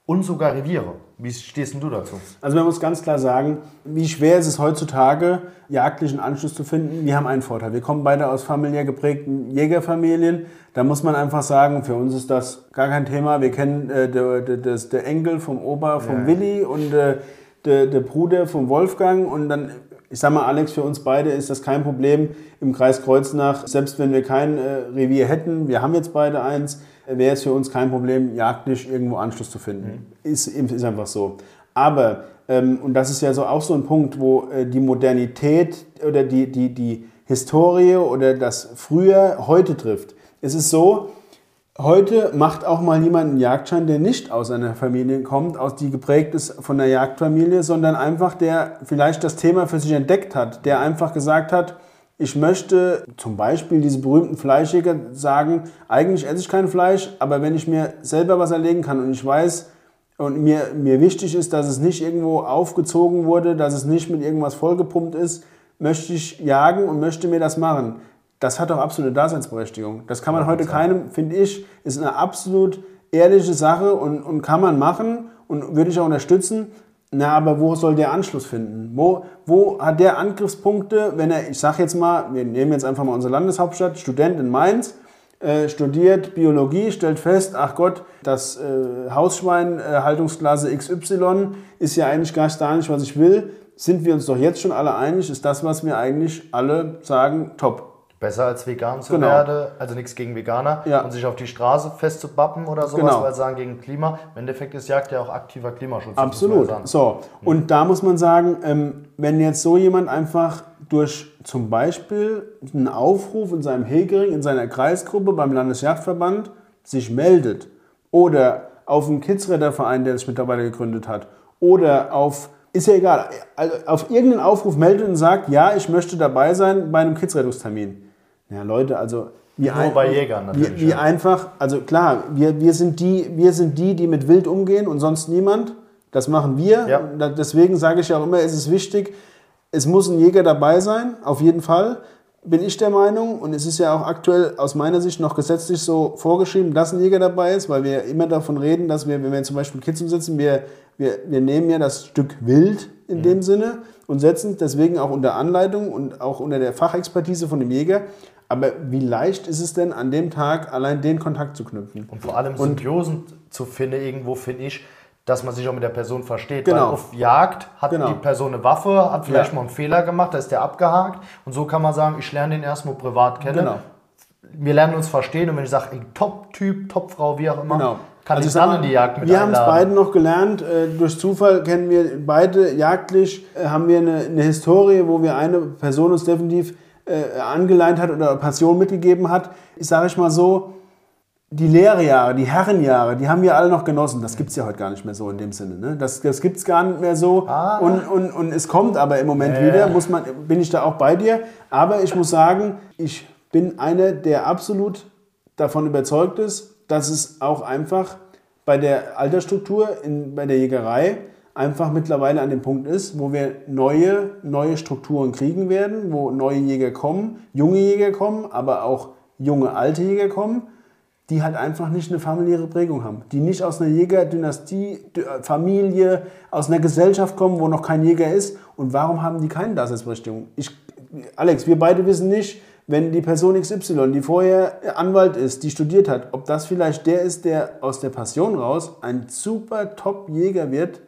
und sogar Reviere? Wie stehst du dazu? Also man muss ganz klar sagen, wie schwer ist es heutzutage, jagdlichen Anschluss zu finden. Wir haben einen Vorteil. Wir kommen beide aus familiär geprägten Jägerfamilien. Da muss man einfach sagen, für uns ist das gar kein Thema. Wir kennen äh, der, der, der Enkel vom Opa, vom ja. Willi und äh, der, der Bruder vom Wolfgang und dann ich sage mal, Alex, für uns beide ist das kein Problem im Kreis Kreuznach. Selbst wenn wir kein äh, Revier hätten, wir haben jetzt beide eins, wäre es für uns kein Problem, jagdlich irgendwo Anschluss zu finden. Mhm. Ist, ist einfach so. Aber, ähm, und das ist ja so auch so ein Punkt, wo äh, die Modernität oder die, die, die Historie oder das Früher heute trifft. Es ist so, Heute macht auch mal jemand einen Jagdschein, der nicht aus einer Familie kommt, aus die geprägt ist von der Jagdfamilie, sondern einfach der vielleicht das Thema für sich entdeckt hat, der einfach gesagt hat, ich möchte zum Beispiel diese berühmten Fleischjäger sagen, eigentlich esse ich kein Fleisch, aber wenn ich mir selber was erlegen kann und ich weiß und mir, mir wichtig ist, dass es nicht irgendwo aufgezogen wurde, dass es nicht mit irgendwas vollgepumpt ist, möchte ich jagen und möchte mir das machen das hat doch absolute Daseinsberechtigung. Das kann man heute keinem, finde ich, ist eine absolut ehrliche Sache und, und kann man machen und würde ich auch unterstützen. Na, aber wo soll der Anschluss finden? Wo, wo hat der Angriffspunkte, wenn er, ich sage jetzt mal, wir nehmen jetzt einfach mal unsere Landeshauptstadt, Student in Mainz, äh, studiert Biologie, stellt fest, ach Gott, das äh, Hausschwein äh, Haltungsklasse XY ist ja eigentlich gar nicht, was ich will. Sind wir uns doch jetzt schon alle einig, ist das, was wir eigentlich alle sagen, top. Besser als vegan zu genau. werden, also nichts gegen Veganer ja. und sich auf die Straße festzubappen oder sowas, genau. weil sagen gegen Klima. Im Endeffekt ist Jagd ja auch aktiver Klimaschutz. Absolut. So, und da muss man sagen, ähm, wenn jetzt so jemand einfach durch zum Beispiel einen Aufruf in seinem Hegering, in seiner Kreisgruppe beim Landesjagdverband sich meldet oder auf einen Kidsretterverein, der sich mittlerweile gegründet hat, oder auf ist ja egal, also auf irgendeinen Aufruf meldet und sagt, ja, ich möchte dabei sein bei einem Kidsrettungstermin. Ja, Leute, also wie Nur bei Jägern natürlich. Wie, wie ja. einfach, also klar, wir, wir, sind die, wir sind die, die mit Wild umgehen und sonst niemand. Das machen wir. Ja. Deswegen sage ich ja auch immer, es ist wichtig, es muss ein Jäger dabei sein, auf jeden Fall. Bin ich der Meinung, und es ist ja auch aktuell aus meiner Sicht noch gesetzlich so vorgeschrieben, dass ein Jäger dabei ist, weil wir immer davon reden, dass wir, wenn wir zum Beispiel Kids umsetzen, wir, wir, wir nehmen ja das Stück Wild in mhm. dem Sinne und setzen deswegen auch unter Anleitung und auch unter der Fachexpertise von dem Jäger aber wie leicht ist es denn, an dem Tag allein den Kontakt zu knüpfen? Und vor allem Symbiosen zu finden, irgendwo finde ich, dass man sich auch mit der Person versteht. Genau. Weil auf Jagd hat genau. die Person eine Waffe, hat vielleicht ja. mal einen Fehler gemacht, da ist der abgehakt. Und so kann man sagen, ich lerne den erstmal privat kennen. Genau. Wir lernen uns verstehen und wenn ich sage, Top-Typ, Top-Frau, wie auch immer, genau. kann also ich dann in die Jagd mit Wir haben es beide noch gelernt. Äh, durch Zufall kennen wir beide jagdlich, äh, haben wir eine, eine Historie, wo wir eine Person uns definitiv äh, angeleint hat oder Passion mitgegeben hat. Ich sage ich mal so, die Lehrjahre, die Herrenjahre, die haben wir alle noch genossen. Das gibt es ja heute gar nicht mehr so in dem Sinne. Ne? Das, das gibt es gar nicht mehr so. Ah. Und, und, und es kommt aber im Moment äh. wieder, muss man, bin ich da auch bei dir. Aber ich muss sagen, ich bin einer, der absolut davon überzeugt ist, dass es auch einfach bei der Altersstruktur, in, bei der Jägerei, einfach mittlerweile an dem Punkt ist, wo wir neue, neue Strukturen kriegen werden, wo neue Jäger kommen, junge Jäger kommen, aber auch junge alte Jäger kommen, die halt einfach nicht eine familiäre Prägung haben, die nicht aus einer Jägerdynastie, äh, Familie, aus einer Gesellschaft kommen, wo noch kein Jäger ist. Und warum haben die keine Daseinsberechtigung? Ich, Alex, wir beide wissen nicht, wenn die Person XY, die vorher Anwalt ist, die studiert hat, ob das vielleicht der ist, der aus der Passion raus ein super Top-Jäger wird,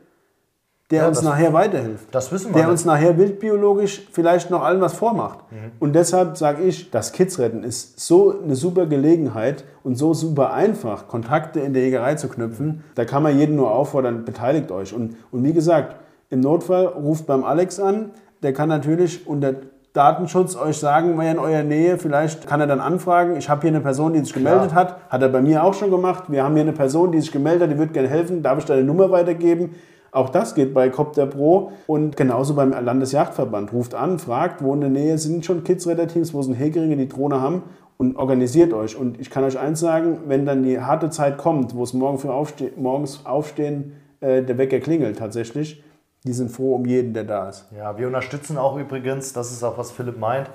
der ja, uns nachher weiterhilft. Das wissen wir. Der nicht. uns nachher wildbiologisch vielleicht noch allen was vormacht. Mhm. Und deshalb sage ich, das Kids retten ist so eine super Gelegenheit und so super einfach, Kontakte in der Jägerei zu knüpfen. Da kann man jeden nur auffordern, beteiligt euch. Und, und wie gesagt, im Notfall ruft beim Alex an. Der kann natürlich unter Datenschutz euch sagen, wer in eurer Nähe, vielleicht kann er dann anfragen, ich habe hier eine Person, die sich gemeldet Klar. hat, hat er bei mir auch schon gemacht, wir haben hier eine Person, die sich gemeldet hat, die würde gerne helfen, darf ich deine Nummer weitergeben? Auch das geht bei Copter Pro und genauso beim Landesjagdverband. Ruft an, fragt, wo in der Nähe sind schon Kidsretter-Teams, wo sind Hegeringe, die Drohne haben und organisiert euch. Und ich kann euch eins sagen, wenn dann die harte Zeit kommt, wo es morgen für aufste morgens aufstehen, äh, der Wecker klingelt tatsächlich, die sind froh um jeden, der da ist. Ja, wir unterstützen auch übrigens, das ist auch was Philipp meint,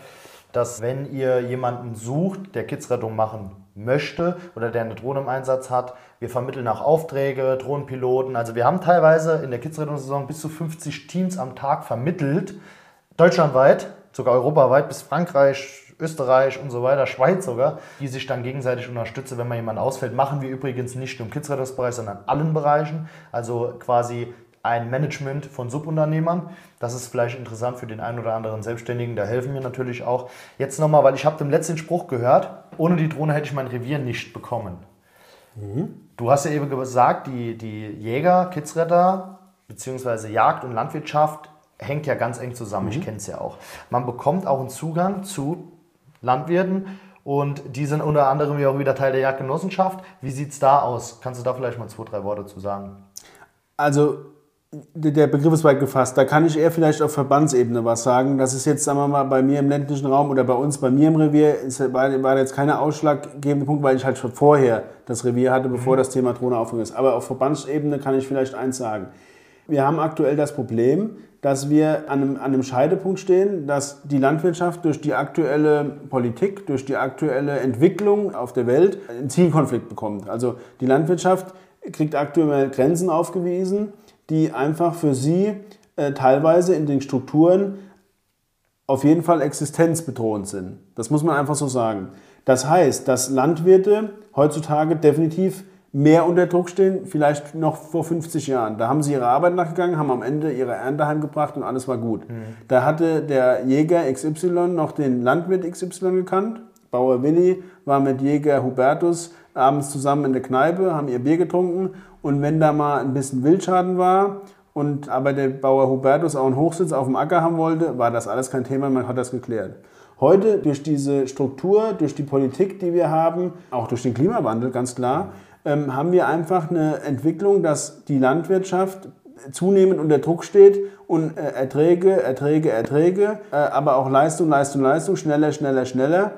dass wenn ihr jemanden sucht, der Kidsrettung machen möchte oder der eine Drohne im Einsatz hat. Wir vermitteln auch Aufträge, Drohnenpiloten. Also wir haben teilweise in der Kids-Rettungssaison bis zu 50 Teams am Tag vermittelt, deutschlandweit, sogar europaweit bis Frankreich, Österreich und so weiter, Schweiz sogar, die sich dann gegenseitig unterstützen, wenn mal jemand ausfällt. Machen wir übrigens nicht nur im Kids-Rettungsbereich, sondern in allen Bereichen. Also quasi ein Management von Subunternehmern. Das ist vielleicht interessant für den einen oder anderen Selbstständigen. Da helfen mir natürlich auch. Jetzt nochmal, weil ich habe den letzten Spruch gehört, ohne die Drohne hätte ich mein Revier nicht bekommen. Mhm. Du hast ja eben gesagt, die, die Jäger, Kidsretter, beziehungsweise Jagd und Landwirtschaft hängt ja ganz eng zusammen. Mhm. Ich kenne es ja auch. Man bekommt auch einen Zugang zu Landwirten und die sind unter anderem ja auch wieder Teil der Jagdgenossenschaft. Wie sieht es da aus? Kannst du da vielleicht mal zwei, drei Worte zu sagen? Also der Begriff ist weit gefasst. Da kann ich eher vielleicht auf Verbandsebene was sagen. Das ist jetzt, sagen wir mal, bei mir im ländlichen Raum oder bei uns, bei mir im Revier, ist, war, war jetzt keine ausschlaggebende Punkt, weil ich halt schon vorher das Revier hatte, bevor mhm. das Thema Drohne aufgegangen ist. Aber auf Verbandsebene kann ich vielleicht eins sagen. Wir haben aktuell das Problem, dass wir an einem, an einem Scheidepunkt stehen, dass die Landwirtschaft durch die aktuelle Politik, durch die aktuelle Entwicklung auf der Welt einen Zielkonflikt bekommt. Also die Landwirtschaft kriegt aktuell Grenzen aufgewiesen, die einfach für sie äh, teilweise in den Strukturen auf jeden Fall existenzbedrohend sind. Das muss man einfach so sagen. Das heißt, dass Landwirte heutzutage definitiv mehr unter Druck stehen, vielleicht noch vor 50 Jahren. Da haben sie ihre Arbeit nachgegangen, haben am Ende ihre Ernte heimgebracht und alles war gut. Mhm. Da hatte der Jäger XY noch den Landwirt XY gekannt. Bauer Willi war mit Jäger Hubertus abends zusammen in der Kneipe, haben ihr Bier getrunken und wenn da mal ein bisschen Wildschaden war und aber der Bauer Hubertus auch einen Hochsitz auf dem Acker haben wollte, war das alles kein Thema, man hat das geklärt. Heute durch diese Struktur, durch die Politik, die wir haben, auch durch den Klimawandel ganz klar, ähm, haben wir einfach eine Entwicklung, dass die Landwirtschaft zunehmend unter Druck steht und äh, Erträge, Erträge, Erträge, äh, aber auch Leistung, Leistung, Leistung, schneller, schneller, schneller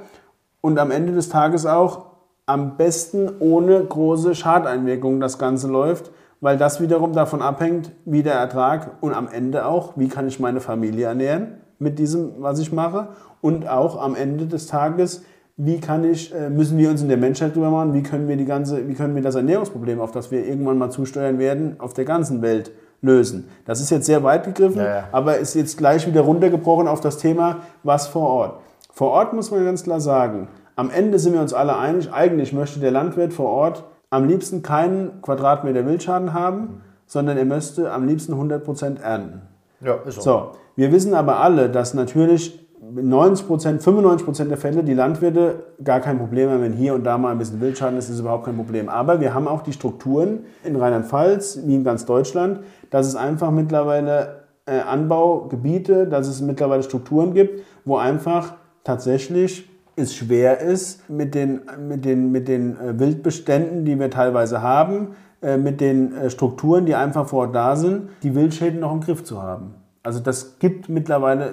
und am Ende des Tages auch am besten ohne große Schadeinwirkungen das Ganze läuft, weil das wiederum davon abhängt, wie der Ertrag und am Ende auch, wie kann ich meine Familie ernähren mit diesem, was ich mache und auch am Ende des Tages, wie kann ich, äh, müssen wir uns in der Menschheit drüber machen, wie können wir die ganze, wie können wir das Ernährungsproblem, auf das wir irgendwann mal zusteuern werden, auf der ganzen Welt lösen. Das ist jetzt sehr weit gegriffen, ja, ja. aber ist jetzt gleich wieder runtergebrochen auf das Thema, was vor Ort. Vor Ort muss man ganz klar sagen, am Ende sind wir uns alle einig, eigentlich möchte der Landwirt vor Ort am liebsten keinen Quadratmeter Wildschaden haben, sondern er möchte am liebsten 100% ernten. Ja, ist so. so. Wir wissen aber alle, dass natürlich 90 Prozent, 95 Prozent der Fälle die Landwirte gar kein Problem haben, wenn hier und da mal ein bisschen Wildschaden ist, ist überhaupt kein Problem. Aber wir haben auch die Strukturen in Rheinland-Pfalz, wie in ganz Deutschland, dass es einfach mittlerweile äh, Anbaugebiete, dass es mittlerweile Strukturen gibt, wo einfach tatsächlich es schwer ist, mit den, mit den, mit den äh, Wildbeständen, die wir teilweise haben, äh, mit den äh, Strukturen, die einfach vor Ort da sind, die Wildschäden noch im Griff zu haben. Also das gibt mittlerweile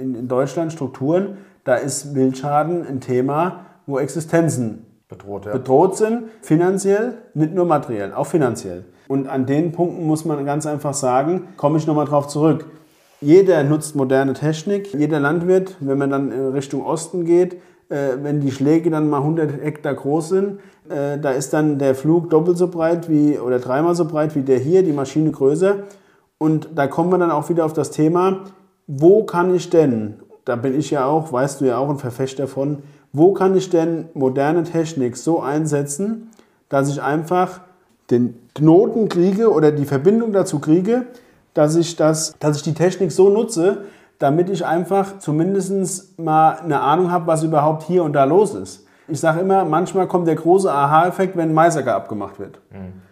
in, Deutschland Strukturen, da ist Wildschaden ein Thema, wo Existenzen bedroht, ja. bedroht sind, finanziell, nicht nur materiell, auch finanziell. Und an den Punkten muss man ganz einfach sagen, komme ich nochmal drauf zurück. Jeder nutzt moderne Technik, jeder Landwirt, wenn man dann Richtung Osten geht, wenn die Schläge dann mal 100 Hektar groß sind, äh, da ist dann der Flug doppelt so breit wie oder dreimal so breit wie der hier, die Maschine größer. Und da kommen wir dann auch wieder auf das Thema, wo kann ich denn, da bin ich ja auch, weißt du ja auch ein Verfechter von, wo kann ich denn moderne Technik so einsetzen, dass ich einfach den Knoten kriege oder die Verbindung dazu kriege, dass ich, das, dass ich die Technik so nutze, damit ich einfach zumindest mal eine Ahnung habe, was überhaupt hier und da los ist. Ich sage immer, manchmal kommt der große Aha-Effekt, wenn ein Maisacker abgemacht wird. Mhm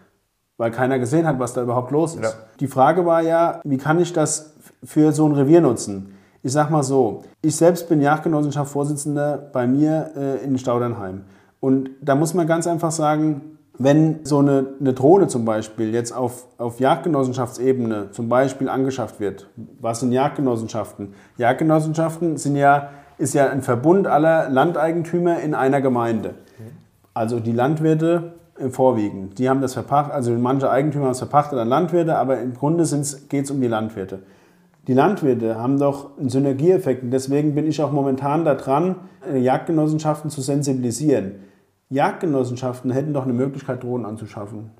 weil keiner gesehen hat, was da überhaupt los ist. Ja. Die Frage war ja, wie kann ich das für so ein Revier nutzen? Ich sag mal so, ich selbst bin Jagdgenossenschaftsvorsitzender bei mir äh, in Staudernheim. Und da muss man ganz einfach sagen, wenn so eine, eine Drohne zum Beispiel jetzt auf, auf Jagdgenossenschaftsebene zum Beispiel angeschafft wird, was sind Jagdgenossenschaften? Jagdgenossenschaften sind ja, ist ja ein Verbund aller Landeigentümer in einer Gemeinde. Also die Landwirte vorwiegend. Die haben das verpachtet, also manche Eigentümer haben es verpachtet an Landwirte, aber im Grunde geht es um die Landwirte. Die Landwirte haben doch einen Synergieeffekt und deswegen bin ich auch momentan daran, Jagdgenossenschaften zu sensibilisieren. Jagdgenossenschaften hätten doch eine Möglichkeit, Drohnen anzuschaffen.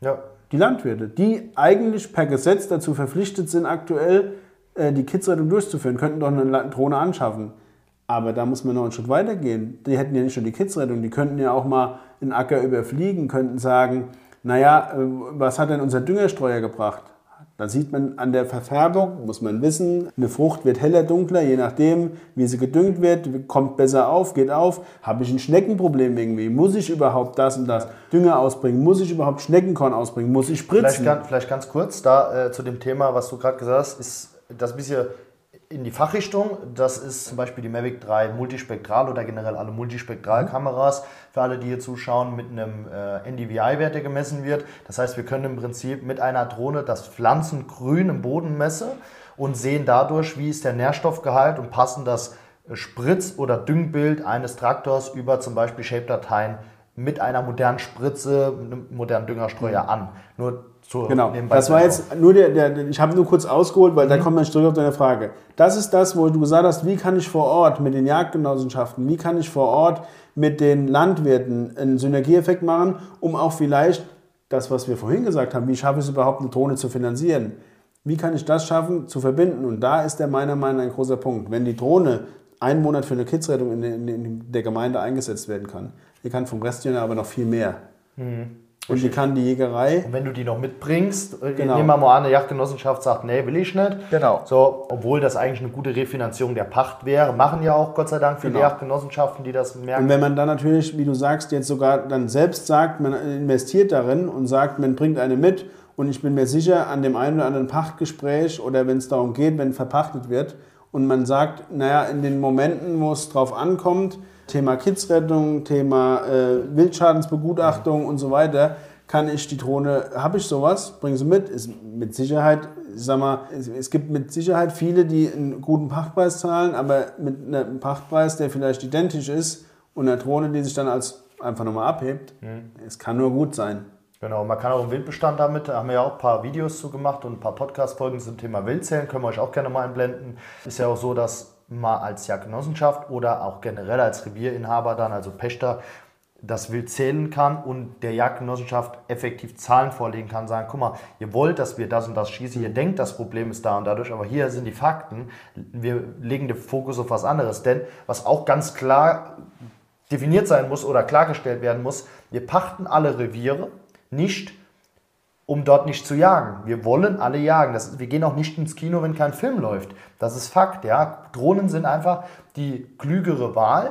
Ja. Die Landwirte, die eigentlich per Gesetz dazu verpflichtet sind, aktuell äh, die Kidsrettung durchzuführen, könnten doch eine Drohne anschaffen. Aber da muss man noch einen Schritt weiter gehen. Die hätten ja nicht nur die Kidsrettung, die könnten ja auch mal einen Acker überfliegen, könnten sagen, naja, äh, was hat denn unser Düngerstreuer gebracht? Da sieht man an der Verfärbung, muss man wissen, eine Frucht wird heller, dunkler, je nachdem, wie sie gedüngt wird, kommt besser auf, geht auf. Habe ich ein Schneckenproblem irgendwie? Muss ich überhaupt das und das Dünger ausbringen? Muss ich überhaupt Schneckenkorn ausbringen? Muss ich spritzen? Vielleicht, ganz, vielleicht ganz kurz da äh, zu dem Thema, was du gerade gesagt hast, ist das ein bisschen in die Fachrichtung. Das ist zum Beispiel die Mavic 3 Multispektral oder generell alle Multispektralkameras für alle, die hier zuschauen, mit einem äh, NDVI-Wert, der gemessen wird. Das heißt, wir können im Prinzip mit einer Drohne das Pflanzengrün im Boden messen und sehen dadurch, wie ist der Nährstoffgehalt und passen das Spritz- oder Düngbild eines Traktors über zum Beispiel Shape-Dateien mit einer modernen Spritze, einem modernen Düngerstreuer an. Nur zur genau. Das war jetzt nur der, der ich habe nur kurz ausgeholt, weil mhm. da kommt man zurück auf deine Frage. Das ist das, wo du gesagt hast, wie kann ich vor Ort mit den Jagdgenossenschaften, wie kann ich vor Ort mit den Landwirten einen Synergieeffekt machen, um auch vielleicht das, was wir vorhin gesagt haben, wie schaffe ich es überhaupt, eine Drohne zu finanzieren? Wie kann ich das schaffen, zu verbinden? Und da ist der meiner Meinung nach ein großer Punkt. Wenn die Drohne einen Monat für eine Kidsrettung in, in, in der Gemeinde eingesetzt werden kann, die kann vom Restjahr aber noch viel mehr. Mhm. Und die kann die Jägerei. Und wenn du die noch mitbringst, äh, genau. nehmen wir mal an, eine Jagdgenossenschaft sagt, nee, will ich nicht. Genau. So, obwohl das eigentlich eine gute Refinanzierung der Pacht wäre, machen ja auch Gott sei Dank viele genau. Jagdgenossenschaften, die das merken. Und wenn man dann natürlich, wie du sagst, jetzt sogar dann selbst sagt, man investiert darin und sagt, man bringt eine mit und ich bin mir sicher, an dem einen oder anderen Pachtgespräch oder wenn es darum geht, wenn verpachtet wird und man sagt, naja, in den Momenten, wo es drauf ankommt, Thema Kidsrettung, Thema äh, Wildschadensbegutachtung und so weiter, kann ich die Drohne, habe ich sowas, bringen sie mit, ist mit Sicherheit, ich sag mal, es, es, gibt mit Sicherheit viele, die einen guten Pachtpreis zahlen, aber mit einem Pachtpreis, der vielleicht identisch ist und einer Drohne, die sich dann als einfach nochmal abhebt, mhm. es kann nur gut sein. Genau, man kann auch im Wildbestand damit, da haben wir ja auch ein paar Videos zu gemacht und ein paar Podcast-Folgen zum Thema Wildzählen, können wir euch auch gerne mal einblenden. Ist ja auch so, dass mal als Jagdgenossenschaft oder auch generell als Revierinhaber dann, also Pächter, das Wild zählen kann und der Jagdgenossenschaft effektiv Zahlen vorlegen kann, sagen, guck mal, ihr wollt, dass wir das und das schießen, ihr denkt, das Problem ist da und dadurch, aber hier sind die Fakten, wir legen den Fokus auf was anderes, denn was auch ganz klar definiert sein muss oder klargestellt werden muss, wir pachten alle Reviere nicht um dort nicht zu jagen. Wir wollen alle jagen. Das, wir gehen auch nicht ins Kino, wenn kein Film läuft. Das ist Fakt. Ja? Drohnen sind einfach die klügere Wahl,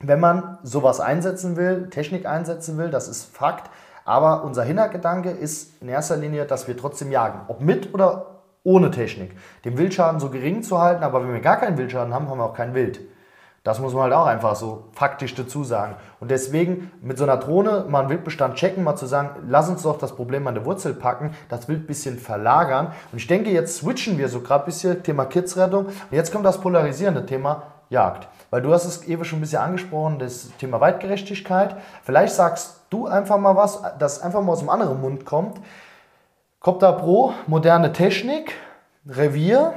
wenn man sowas einsetzen will, Technik einsetzen will. Das ist Fakt. Aber unser Hintergedanke ist in erster Linie, dass wir trotzdem jagen. Ob mit oder ohne Technik. Den Wildschaden so gering zu halten, aber wenn wir gar keinen Wildschaden haben, haben wir auch kein Wild. Das muss man halt auch einfach so faktisch dazu sagen. Und deswegen mit so einer Drohne mal einen Wildbestand checken, mal zu sagen, lass uns doch das Problem an der Wurzel packen, das Wild ein bisschen verlagern. Und ich denke, jetzt switchen wir so gerade ein bisschen Thema Kidsrettung. Und jetzt kommt das polarisierende Thema Jagd. Weil du hast es eben schon ein bisschen angesprochen, das Thema Weitgerechtigkeit. Vielleicht sagst du einfach mal was, das einfach mal aus dem anderen Mund kommt. Copter Pro, moderne Technik, Revier,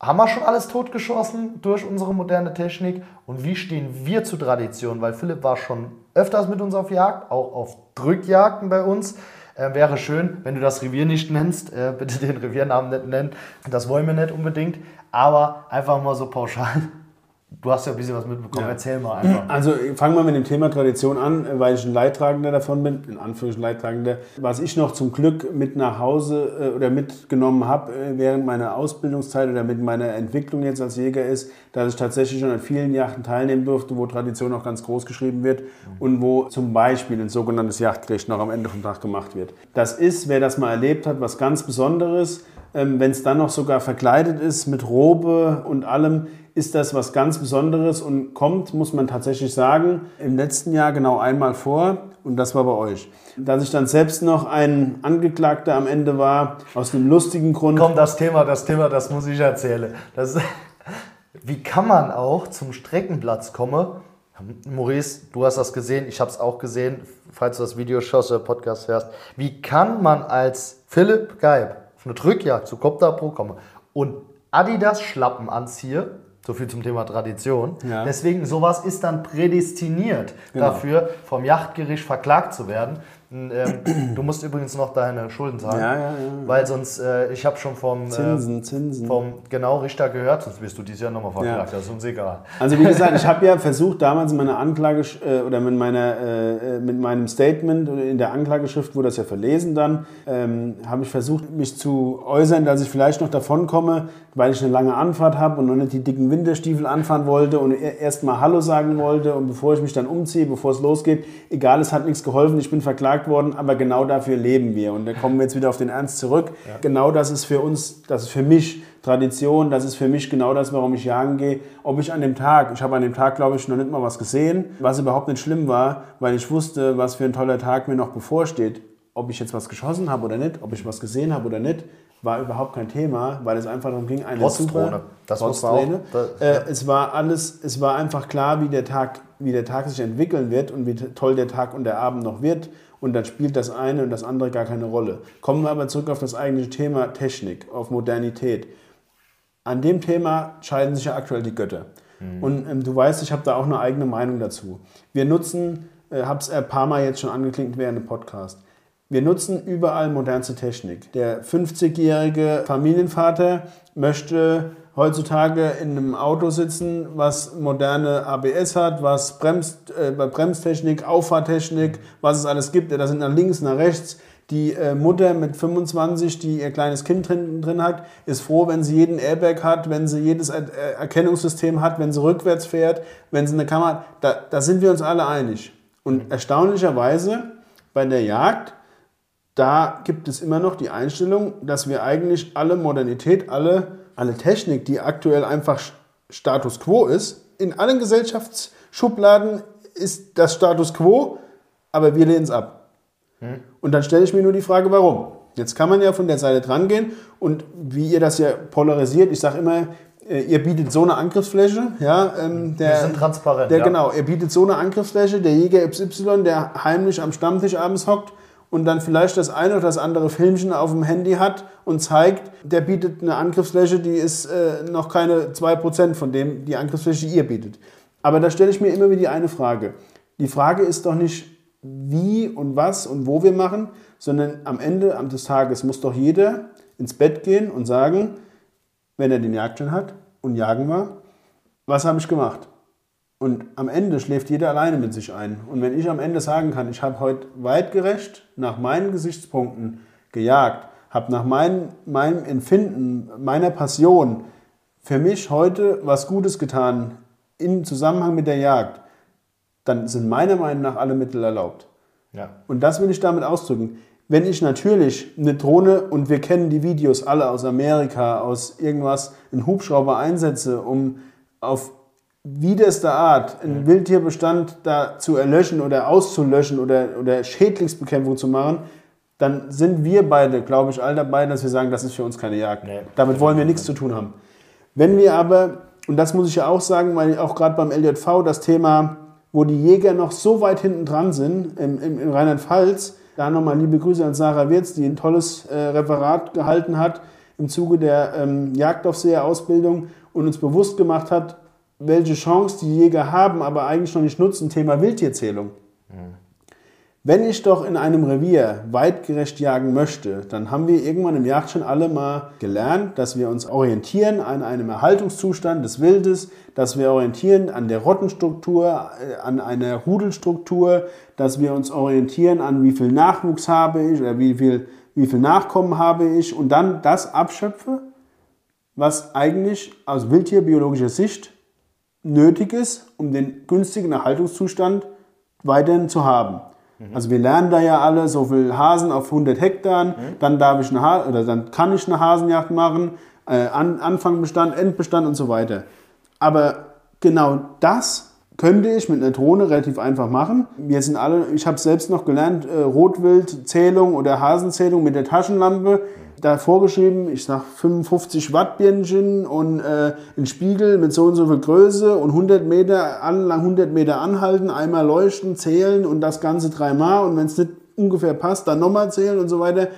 haben wir schon alles totgeschossen durch unsere moderne Technik und wie stehen wir zu Tradition? Weil Philipp war schon öfters mit uns auf Jagd, auch auf Drückjagden bei uns. Äh, wäre schön, wenn du das Revier nicht nennst, äh, bitte den Reviernamen nicht nennen. Das wollen wir nicht unbedingt, aber einfach mal so pauschal Du hast ja ein bisschen was mitbekommen, ja. erzähl mal einfach. Also fangen wir mit dem Thema Tradition an, weil ich ein Leidtragender davon bin, in Anführungszeichen Leidtragender. Was ich noch zum Glück mit nach Hause äh, oder mitgenommen habe äh, während meiner Ausbildungszeit oder mit meiner Entwicklung jetzt als Jäger ist, dass ich tatsächlich schon an vielen Yachten teilnehmen durfte, wo Tradition auch ganz groß geschrieben wird und wo zum Beispiel ein sogenanntes Yachtgericht noch am Ende vom Tag gemacht wird. Das ist, wer das mal erlebt hat, was ganz Besonderes. Ähm, Wenn es dann noch sogar verkleidet ist mit Robe und allem, ist das was ganz Besonderes und kommt, muss man tatsächlich sagen, im letzten Jahr genau einmal vor und das war bei euch. Dass ich dann selbst noch ein Angeklagter am Ende war, aus einem lustigen Grund. Komm, das Thema, das Thema, das muss ich erzählen. Das, [LAUGHS] wie kann man auch zum Streckenplatz kommen? Maurice, du hast das gesehen, ich habe es auch gesehen, falls du das Video schaust oder Podcast hörst. Wie kann man als Philipp Geib auf eine Drückjagd zu Copter Pro kommen und Adidas Schlappen anziehe So viel zum Thema Tradition. Ja. Deswegen, sowas ist dann prädestiniert Genau. dafür, vom Yachtgericht verklagt zu werden. Ähm, [CLEARS THROAT] du musst übrigens noch deine Schulden zahlen. Ja, ja, ja. Weil sonst, äh, ich habe schon vom, Zinsen, äh, Zinsen. vom genau Richter gehört, sonst wirst du dieses Jahr nochmal verklagt. Das ist uns egal. Also wie gesagt, ich habe ja versucht, damals in meiner Anklage äh, oder mit, meiner, äh, äh, mit meinem Statement in der Anklageschrift wurde das ja verlesen dann, ähm, habe ich versucht, mich zu äußern, dass ich vielleicht noch davon komme, weil ich eine lange Anfahrt habe und noch nicht die dicken Winterstiefel anfahren wollte und erst mal Hallo sagen wollte und bevor ich mich dann umziehe, bevor es losgeht, egal, es hat nichts geholfen, ich bin verklagt worden, aber genau dafür leben wir. Und da kommen wir jetzt wieder auf den Ernst zurück. Genau das ist für uns, das ist für mich Tradition, das ist für mich genau das, warum ich jagen gehe. Ob ich an dem Tag, ich habe an dem Tag, glaube ich, noch nicht mal was gesehen, was überhaupt nicht schlimm war, weil ich wusste, was für ein toller Tag mir noch bevorsteht. Ob ich jetzt was geschossen habe oder nicht, ob ich was gesehen habe oder nicht, war überhaupt kein Thema, weil es einfach darum ging, eine super. Das muss auch- das- äh, es war alles, es war einfach klar, wie der Tag, wie der Tag sich entwickeln wird und wie toll der Tag und der Abend noch wird. Und dann spielt das eine und das andere gar keine Rolle. Kommen wir aber zurück auf das eigentliche Thema Technik, auf Modernität. An dem Thema scheiden sich ja aktuell die Götter. Und ähm, du weißt, ich habe da auch eine eigene Meinung dazu. Wir nutzen, äh, habe es ein paar Mal jetzt schon angeklingt während dem Podcast. Wir nutzen überall modernste Technik. Der 50-jährige Familienvater möchte heutzutage in einem Auto sitzen, was moderne ABS hat, was bremst, äh, Bremstechnik, Auffahrtechnik, was es alles gibt. Da sind nach links, nach rechts. Die äh, Mutter mit 25, die ihr kleines Kind drin, drin hat, ist froh, wenn sie jeden Airbag hat, wenn sie jedes Er- äh, Erkennungssystem hat, wenn sie rückwärts fährt, wenn sie eine Kamera hat. Da, da sind wir uns alle einig. Und erstaunlicherweise bei der Jagd da gibt es immer noch die Einstellung, dass wir eigentlich alle Modernität, alle, alle Technik, die aktuell einfach Status quo ist, in allen Gesellschaftsschubladen ist das Status quo, aber wir lehnen es ab. Und dann stelle ich mir nur die Frage, warum? Jetzt kann man ja von der Seite dran gehen und wie ihr das ja polarisiert, ich sage immer, äh, ihr bietet so eine Angriffsfläche, ja, ähm, der, Wir sind transparent, Der, ja. Genau, er bietet so eine Angriffsfläche, der Jäger XY, der heimlich am Stammtisch abends hockt und dann vielleicht das eine oder das andere Filmchen auf dem Handy hat und zeigt, der bietet eine Angriffsfläche, die ist äh, noch keine 2% von dem, die Angriffsfläche, ihr bietet. Aber da stelle ich mir immer wieder die eine Frage. Die Frage ist doch nicht, wie und was und wo wir machen, sondern am Ende des Tages muss doch jeder ins Bett gehen und sagen, wenn er den Jagdschein hat und jagen war, was habe ich gemacht? Und am Ende schläft jeder alleine mit sich ein. Und wenn ich am Ende sagen kann, ich habe heute weitgerecht nach meinen Gesichtspunkten gejagt, habe nach mein, meinem Empfinden, meiner Passion für mich heute was Gutes getan im Zusammenhang mit der Jagd, dann sind meiner Meinung nach alle Mittel erlaubt. Ja. Und das will ich damit ausdrücken. Wenn ich natürlich eine Drohne und wir kennen die Videos alle aus Amerika, aus irgendwas, einen Hubschrauber einsetze, um auf widerste Art einen Wildtierbestand da zu erlöschen oder auszulöschen oder, oder Schädlingsbekämpfung zu machen, dann sind wir beide, glaube ich, all dabei, dass wir sagen, das ist für uns keine Jagd. Nee. Damit wollen wir nichts zu tun haben. Wenn wir aber, und das muss ich ja auch sagen, weil auch gerade beim LJV das Thema, wo die Jäger noch so weit hinten dran sind, im, im, in Rheinland-Pfalz, da nochmal liebe Grüße an Sarah Wirz, die ein tolles äh, Referat gehalten hat im Zuge der ähm, Jagdaufseherausbildung und uns bewusst gemacht hat, welche Chance die Jäger haben, aber eigentlich noch nicht nutzen, Thema Wildtierzählung. Wenn ich doch in einem Revier weitgerecht jagen möchte, dann haben wir irgendwann im Jagdschein alle mal gelernt, dass wir uns orientieren an einem Erhaltungszustand des Wildes, dass wir orientieren an der Rottenstruktur, äh, an einer Rudelstruktur, dass wir uns orientieren an wie viel Nachwuchs habe ich oder wie viel, wie viel Nachkommen habe ich und dann das abschöpfe, was eigentlich aus wildtierbiologischer Sicht nötig ist, um den günstigen Erhaltungszustand weiterhin zu haben. Also wir lernen da ja alle so viel Hasen auf 100 Hektaren, dann darf ich eine ha oder dann kann ich eine Hasenjagd machen, äh, An Anfangbestand, Endbestand und so weiter. Aber genau das könnte ich mit einer Drohne relativ einfach machen. Wir sind alle, ich habe selbst noch gelernt, äh, Rotwildzählung oder Hasenzählung mit der Taschenlampe. Da vorgeschrieben, ich sag 55 Watt Birnchen und äh, ein Spiegel mit so und so viel Größe und 100 Meter, lang 100 Meter anhalten, einmal leuchten, zählen und das Ganze dreimal und wenn es nicht ungefähr passt, dann nochmal zählen und so weiter.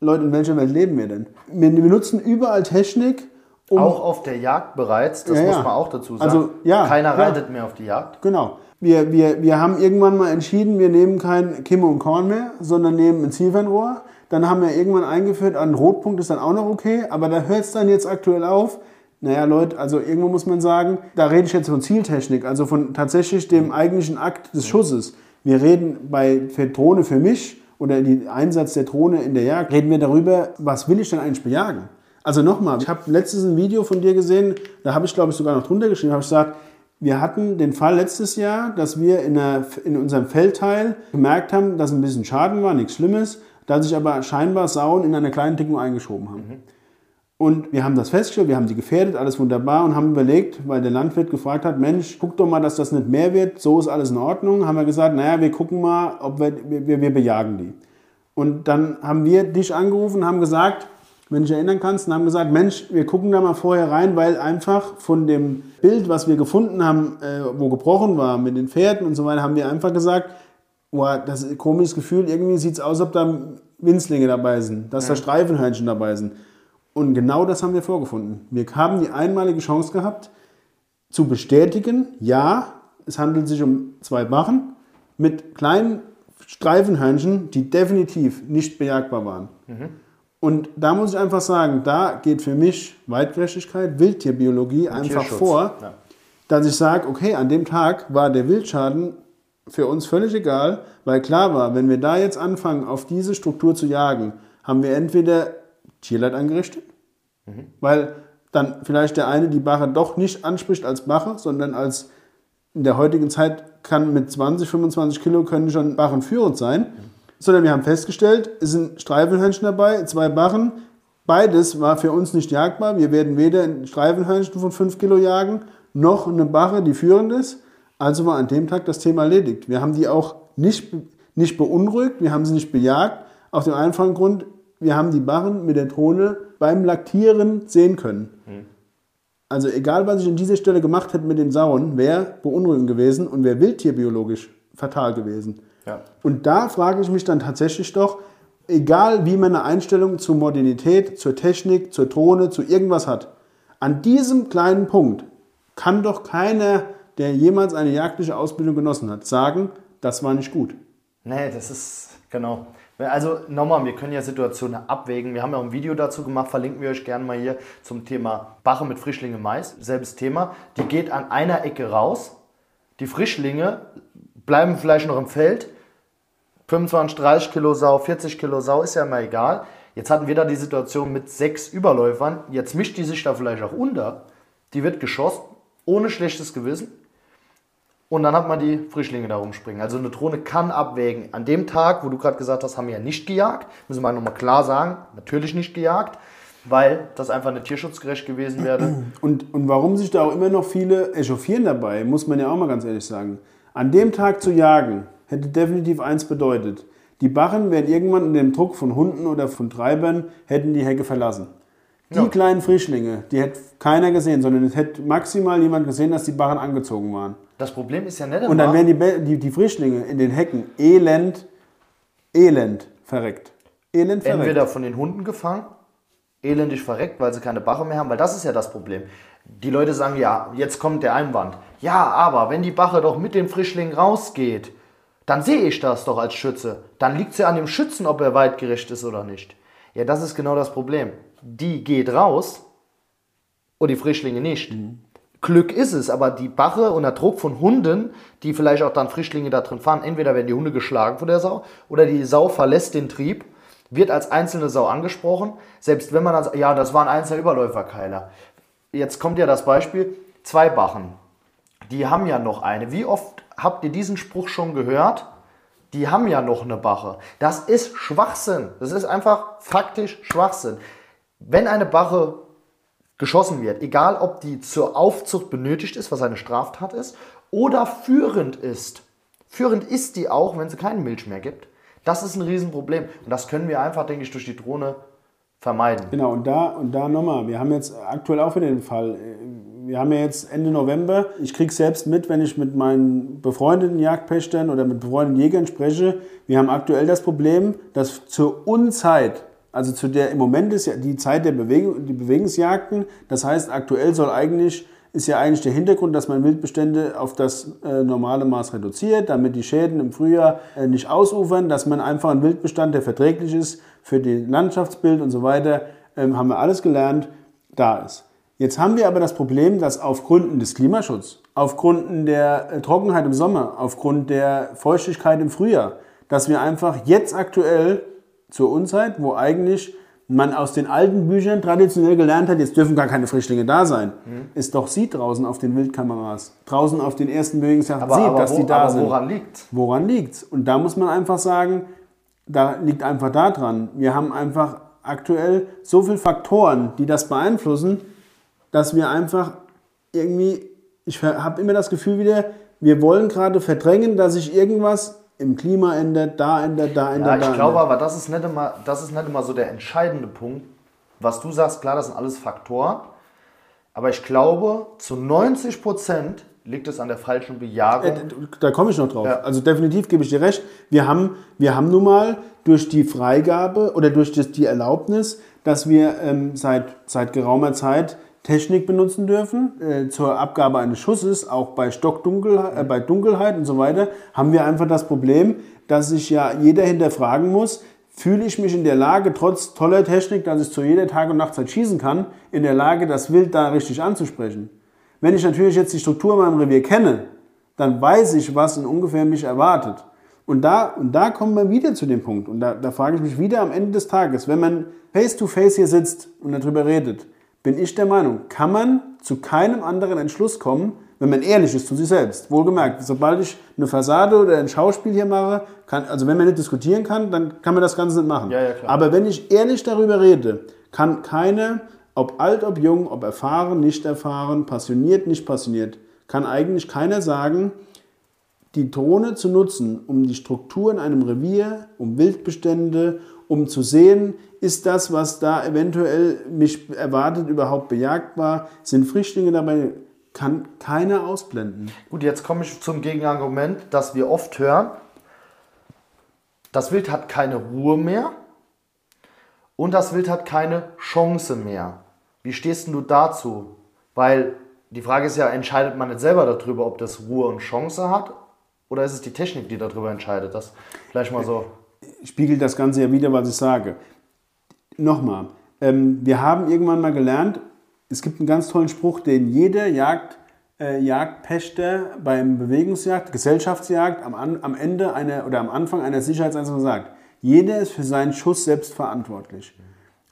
Leute, in welcher Welt leben wir denn? Wir benutzen überall Technik Um auch auf der Jagd bereits, das ja, muss man auch dazu sagen. Also, ja, Keiner ja. reitet mehr auf die Jagd. Genau. Wir, wir, wir haben irgendwann mal entschieden, wir nehmen kein Kimme und Korn mehr, sondern nehmen ein Zielfernrohr. Dann haben wir irgendwann eingeführt, ein Rotpunkt ist dann auch noch okay, aber da hört es dann jetzt aktuell auf. Naja, Leute, also irgendwo muss man sagen, da rede ich jetzt von Zieltechnik, also von tatsächlich dem eigentlichen Akt des Schusses. Wir reden bei für Drohne für mich oder den Einsatz der Drohne in der Jagd, reden wir darüber, was will ich denn eigentlich bejagen? Also nochmal, ich habe letztens ein Video von dir gesehen, da habe ich glaube ich sogar noch drunter geschrieben, habe ich gesagt, wir hatten den Fall letztes Jahr, dass wir in, einer, in unserem Feldteil gemerkt haben, dass ein bisschen Schaden war, nichts Schlimmes, da sich aber scheinbar Sauen in einer kleinen Deckung eingeschoben haben. Mhm. Und wir haben das festgestellt, wir haben die gefährdet, alles wunderbar und haben überlegt, weil der Landwirt gefragt hat, Mensch, guck doch mal, dass das nicht mehr wird, so ist alles in Ordnung. Haben wir gesagt, naja, wir gucken mal, ob wir, wir, wir bejagen die. Und dann haben wir dich angerufen und haben gesagt, wenn du dich erinnern kannst, und haben gesagt, Mensch, wir gucken da mal vorher rein, weil einfach von dem Bild, was wir gefunden haben, äh, wo gebrochen war mit den Pferden und so weiter, haben wir einfach gesagt, boah, das ist ein komisches Gefühl, irgendwie sieht es aus, als ob da Winzlinge dabei sind, dass ja. da Streifenhörnchen dabei sind. Und genau das haben wir vorgefunden. Wir haben die einmalige Chance gehabt, zu bestätigen, ja, es handelt sich um zwei Bachen mit kleinen Streifenhörnchen, die definitiv nicht bejagbar waren. Mhm. Und da muss ich einfach sagen, da geht für mich Weitgerechtigkeit, Wildtierbiologie Und einfach vor, ja. dass ich sage, okay, an dem Tag war der Wildschaden für uns völlig egal, weil klar war, wenn wir da jetzt anfangen, auf diese Struktur zu jagen, haben wir entweder Tierleid angerichtet, mhm. weil dann vielleicht der eine die Bache doch nicht anspricht als Bache, sondern als in der heutigen Zeit kann mit 20, 25 Kilo können schon Bachen führend sein. Mhm. Sondern wir haben festgestellt, es sind Streifenhörnchen dabei, zwei Bachen. Beides war für uns nicht jagbar. Wir werden weder ein Streifenhörnchen von 5 Kilo jagen, noch eine Bache, die führend ist. Also war an dem Tag das Thema erledigt. Wir haben die auch nicht, nicht beunruhigt, wir haben sie nicht bejagt. Aus dem einfachen Grund, wir haben die Barren mit der Drohne beim Laktieren sehen können. Hm. Also egal, was ich an dieser Stelle gemacht hätte mit den Sauen, wäre beunruhigend gewesen und wäre wildtierbiologisch fatal gewesen. Ja. Und da frage ich mich dann tatsächlich doch, egal wie man eine Einstellung zur Modernität, zur Technik, zur Drohne, zu irgendwas hat, an diesem kleinen Punkt kann doch keiner, der jemals eine jagdliche Ausbildung genossen hat, sagen, das war nicht gut. Nee, das ist genau. Also nochmal, wir können ja Situationen abwägen. Wir haben ja auch ein Video dazu gemacht, verlinken wir euch gerne mal hier zum Thema Bache mit Frischlinge Mais. Selbes Thema. Die geht an einer Ecke raus. Die Frischlinge bleiben vielleicht noch im Feld. 25, 30 Kilo Sau, 40 Kilo Sau, ist ja mal egal. Jetzt hatten wir da die Situation mit sechs Überläufern. Jetzt mischt die sich da vielleicht auch unter. Die wird geschossen, ohne schlechtes Gewissen und dann hat man die Frischlinge da rumspringen. Also eine Drohne kann abwägen. An dem Tag, wo du gerade gesagt hast, haben wir ja nicht gejagt, müssen wir nochmal klar sagen, natürlich nicht gejagt, weil das einfach nicht tierschutzgerecht gewesen wäre. [CLEARS THROAT] Und, und warum sich da auch immer noch viele echauffieren dabei, muss man ja auch mal ganz ehrlich sagen. An dem Tag zu jagen, hätte definitiv eins bedeutet. Die Barren wären irgendwann in dem Druck von Hunden oder von Treibern, hätten die Hecke verlassen. Die ja. kleinen Frischlinge, die hätte keiner gesehen, sondern es hätte maximal jemand gesehen, dass die Barren angezogen waren. Das Problem ist ja nicht immer... Und dann werden die, die, die Frischlinge in den Hecken elend, elend verreckt. Elend verreckt. Entweder von den Hunden gefangen, elendig verreckt, weil sie keine Bache mehr haben, weil das ist ja das Problem. Die Leute sagen, ja, jetzt kommt der Einwand. Ja, aber wenn die Bache doch mit den Frischlingen rausgeht, dann sehe ich das doch als Schütze. Dann liegt es ja an dem Schützen, ob er weitgerecht ist oder nicht. Ja, das ist genau das Problem. Die geht raus und die Frischlinge nicht. Mhm. Glück ist es, aber die Bache unter Druck von Hunden, die vielleicht auch dann Frischlinge da drin fahren, entweder werden die Hunde geschlagen von der Sau oder die Sau verlässt den Trieb, wird als einzelne Sau angesprochen, selbst wenn man dann sagt, ja, das war ein einzelner Überläuferkeiler. Jetzt kommt ja das Beispiel, zwei Bachen, die haben ja noch eine. Wie oft habt ihr diesen Spruch schon gehört? Die haben ja noch eine Bache. Das ist Schwachsinn. Das ist einfach faktisch Schwachsinn. Wenn eine Bache geschossen wird, egal ob die zur Aufzucht benötigt ist, was eine Straftat ist, oder führend ist. Führend ist die auch, wenn sie keine Milch mehr gibt. Das ist ein Riesenproblem. Und das können wir einfach, denke ich, durch die Drohne vermeiden. Genau, und da, und da nochmal, wir haben jetzt aktuell auch wieder den Fall, wir haben ja jetzt Ende November, ich kriege selbst mit, wenn ich mit meinen befreundeten Jagdpächtern oder mit befreundeten Jägern spreche, wir haben aktuell das Problem, dass zur Unzeit Also zu der im Moment ist ja die Zeit der Bewegung, die Bewegungsjagden. Das heißt, aktuell soll eigentlich ist ja eigentlich der Hintergrund, dass man Wildbestände auf das äh, normale Maß reduziert, damit die Schäden im Frühjahr äh, nicht ausufern, dass man einfach einen Wildbestand, der verträglich ist für das Landschaftsbild und so weiter, ähm, haben wir alles gelernt, da ist. Jetzt haben wir aber das Problem, dass aufgrund des Klimaschutzes, aufgrund der äh, Trockenheit im Sommer, aufgrund der Feuchtigkeit im Frühjahr, dass wir einfach jetzt aktuell zur Unzeit, wo eigentlich man aus den alten Büchern traditionell gelernt hat, jetzt dürfen gar keine Frischlinge da sein, mhm. es doch sieht draußen auf den Wildkameras, draußen auf den ersten Bewegungsjachten sieht, aber dass wo, die da aber sind. Woran liegt Woran liegt's? Und da muss man einfach sagen, da liegt einfach da dran. Wir haben einfach aktuell so viele Faktoren, die das beeinflussen, dass wir einfach irgendwie, ich habe immer das Gefühl wieder, wir wollen gerade verdrängen, dass sich irgendwas im Klima ändert, da ändert, da ändert. Ja, ich glaube aber, das ist, nicht immer, das ist nicht immer so der entscheidende Punkt. Was du sagst, klar, das sind alles Faktoren. Aber ich glaube, zu 90 Prozent liegt es an der falschen Bejagung. Äh, da komme ich noch drauf. Ja. Also definitiv gebe ich dir recht. Wir haben, wir haben nun mal durch die Freigabe oder durch die Erlaubnis, dass wir ähm, seit, seit geraumer Zeit Technik benutzen dürfen äh, zur Abgabe eines Schusses, auch bei Stockdunkelheit, äh, bei Dunkelheit und so weiter, haben wir einfach das Problem, dass sich ja jeder hinterfragen muss, fühle ich mich in der Lage, trotz toller Technik, dass ich zu jeder Tag- und Nachtzeit schießen kann, in der Lage, das Wild da richtig anzusprechen. Wenn ich natürlich jetzt die Struktur in meinem Revier kenne, dann weiß ich, was in ungefähr mich erwartet. Und da, und da kommen wir wieder zu dem Punkt. Und da, da frage ich mich wieder am Ende des Tages, wenn man face-to-face -face hier sitzt und darüber redet, bin ich der Meinung, kann man zu keinem anderen Entschluss kommen, wenn man ehrlich ist zu sich selbst. Wohlgemerkt, sobald ich eine Fassade oder ein Schauspiel hier mache, kann, also wenn man nicht diskutieren kann, dann kann man das Ganze nicht machen. Ja, ja, Aber wenn ich ehrlich darüber rede, kann keine, ob alt, ob jung, ob erfahren, nicht erfahren, passioniert, nicht passioniert, kann eigentlich keiner sagen, die Drohne zu nutzen, um die Struktur in einem Revier, um Wildbestände, um zu sehen, ist das, was da eventuell mich erwartet, überhaupt bejagbar? Sind Frischlinge dabei? Kann keiner ausblenden. Gut, jetzt komme ich zum Gegenargument, das wir oft hören. Das Wild hat keine Ruhe mehr und das Wild hat keine Chance mehr. Wie stehst du dazu? Weil die Frage ist ja, entscheidet man nicht selber darüber, ob das Ruhe und Chance hat? Oder ist es die Technik, die darüber entscheidet? Das vielleicht mal so spiegelt das Ganze ja wieder, was ich sage. Nochmal, ähm, wir haben irgendwann mal gelernt, es gibt einen ganz tollen Spruch, den jeder Jagd, äh, Jagdpächter beim Bewegungsjagd, Gesellschaftsjagd am, am Ende einer oder am Anfang einer Sicherheitseinstellung sagt. Jeder ist für seinen Schuss selbst verantwortlich.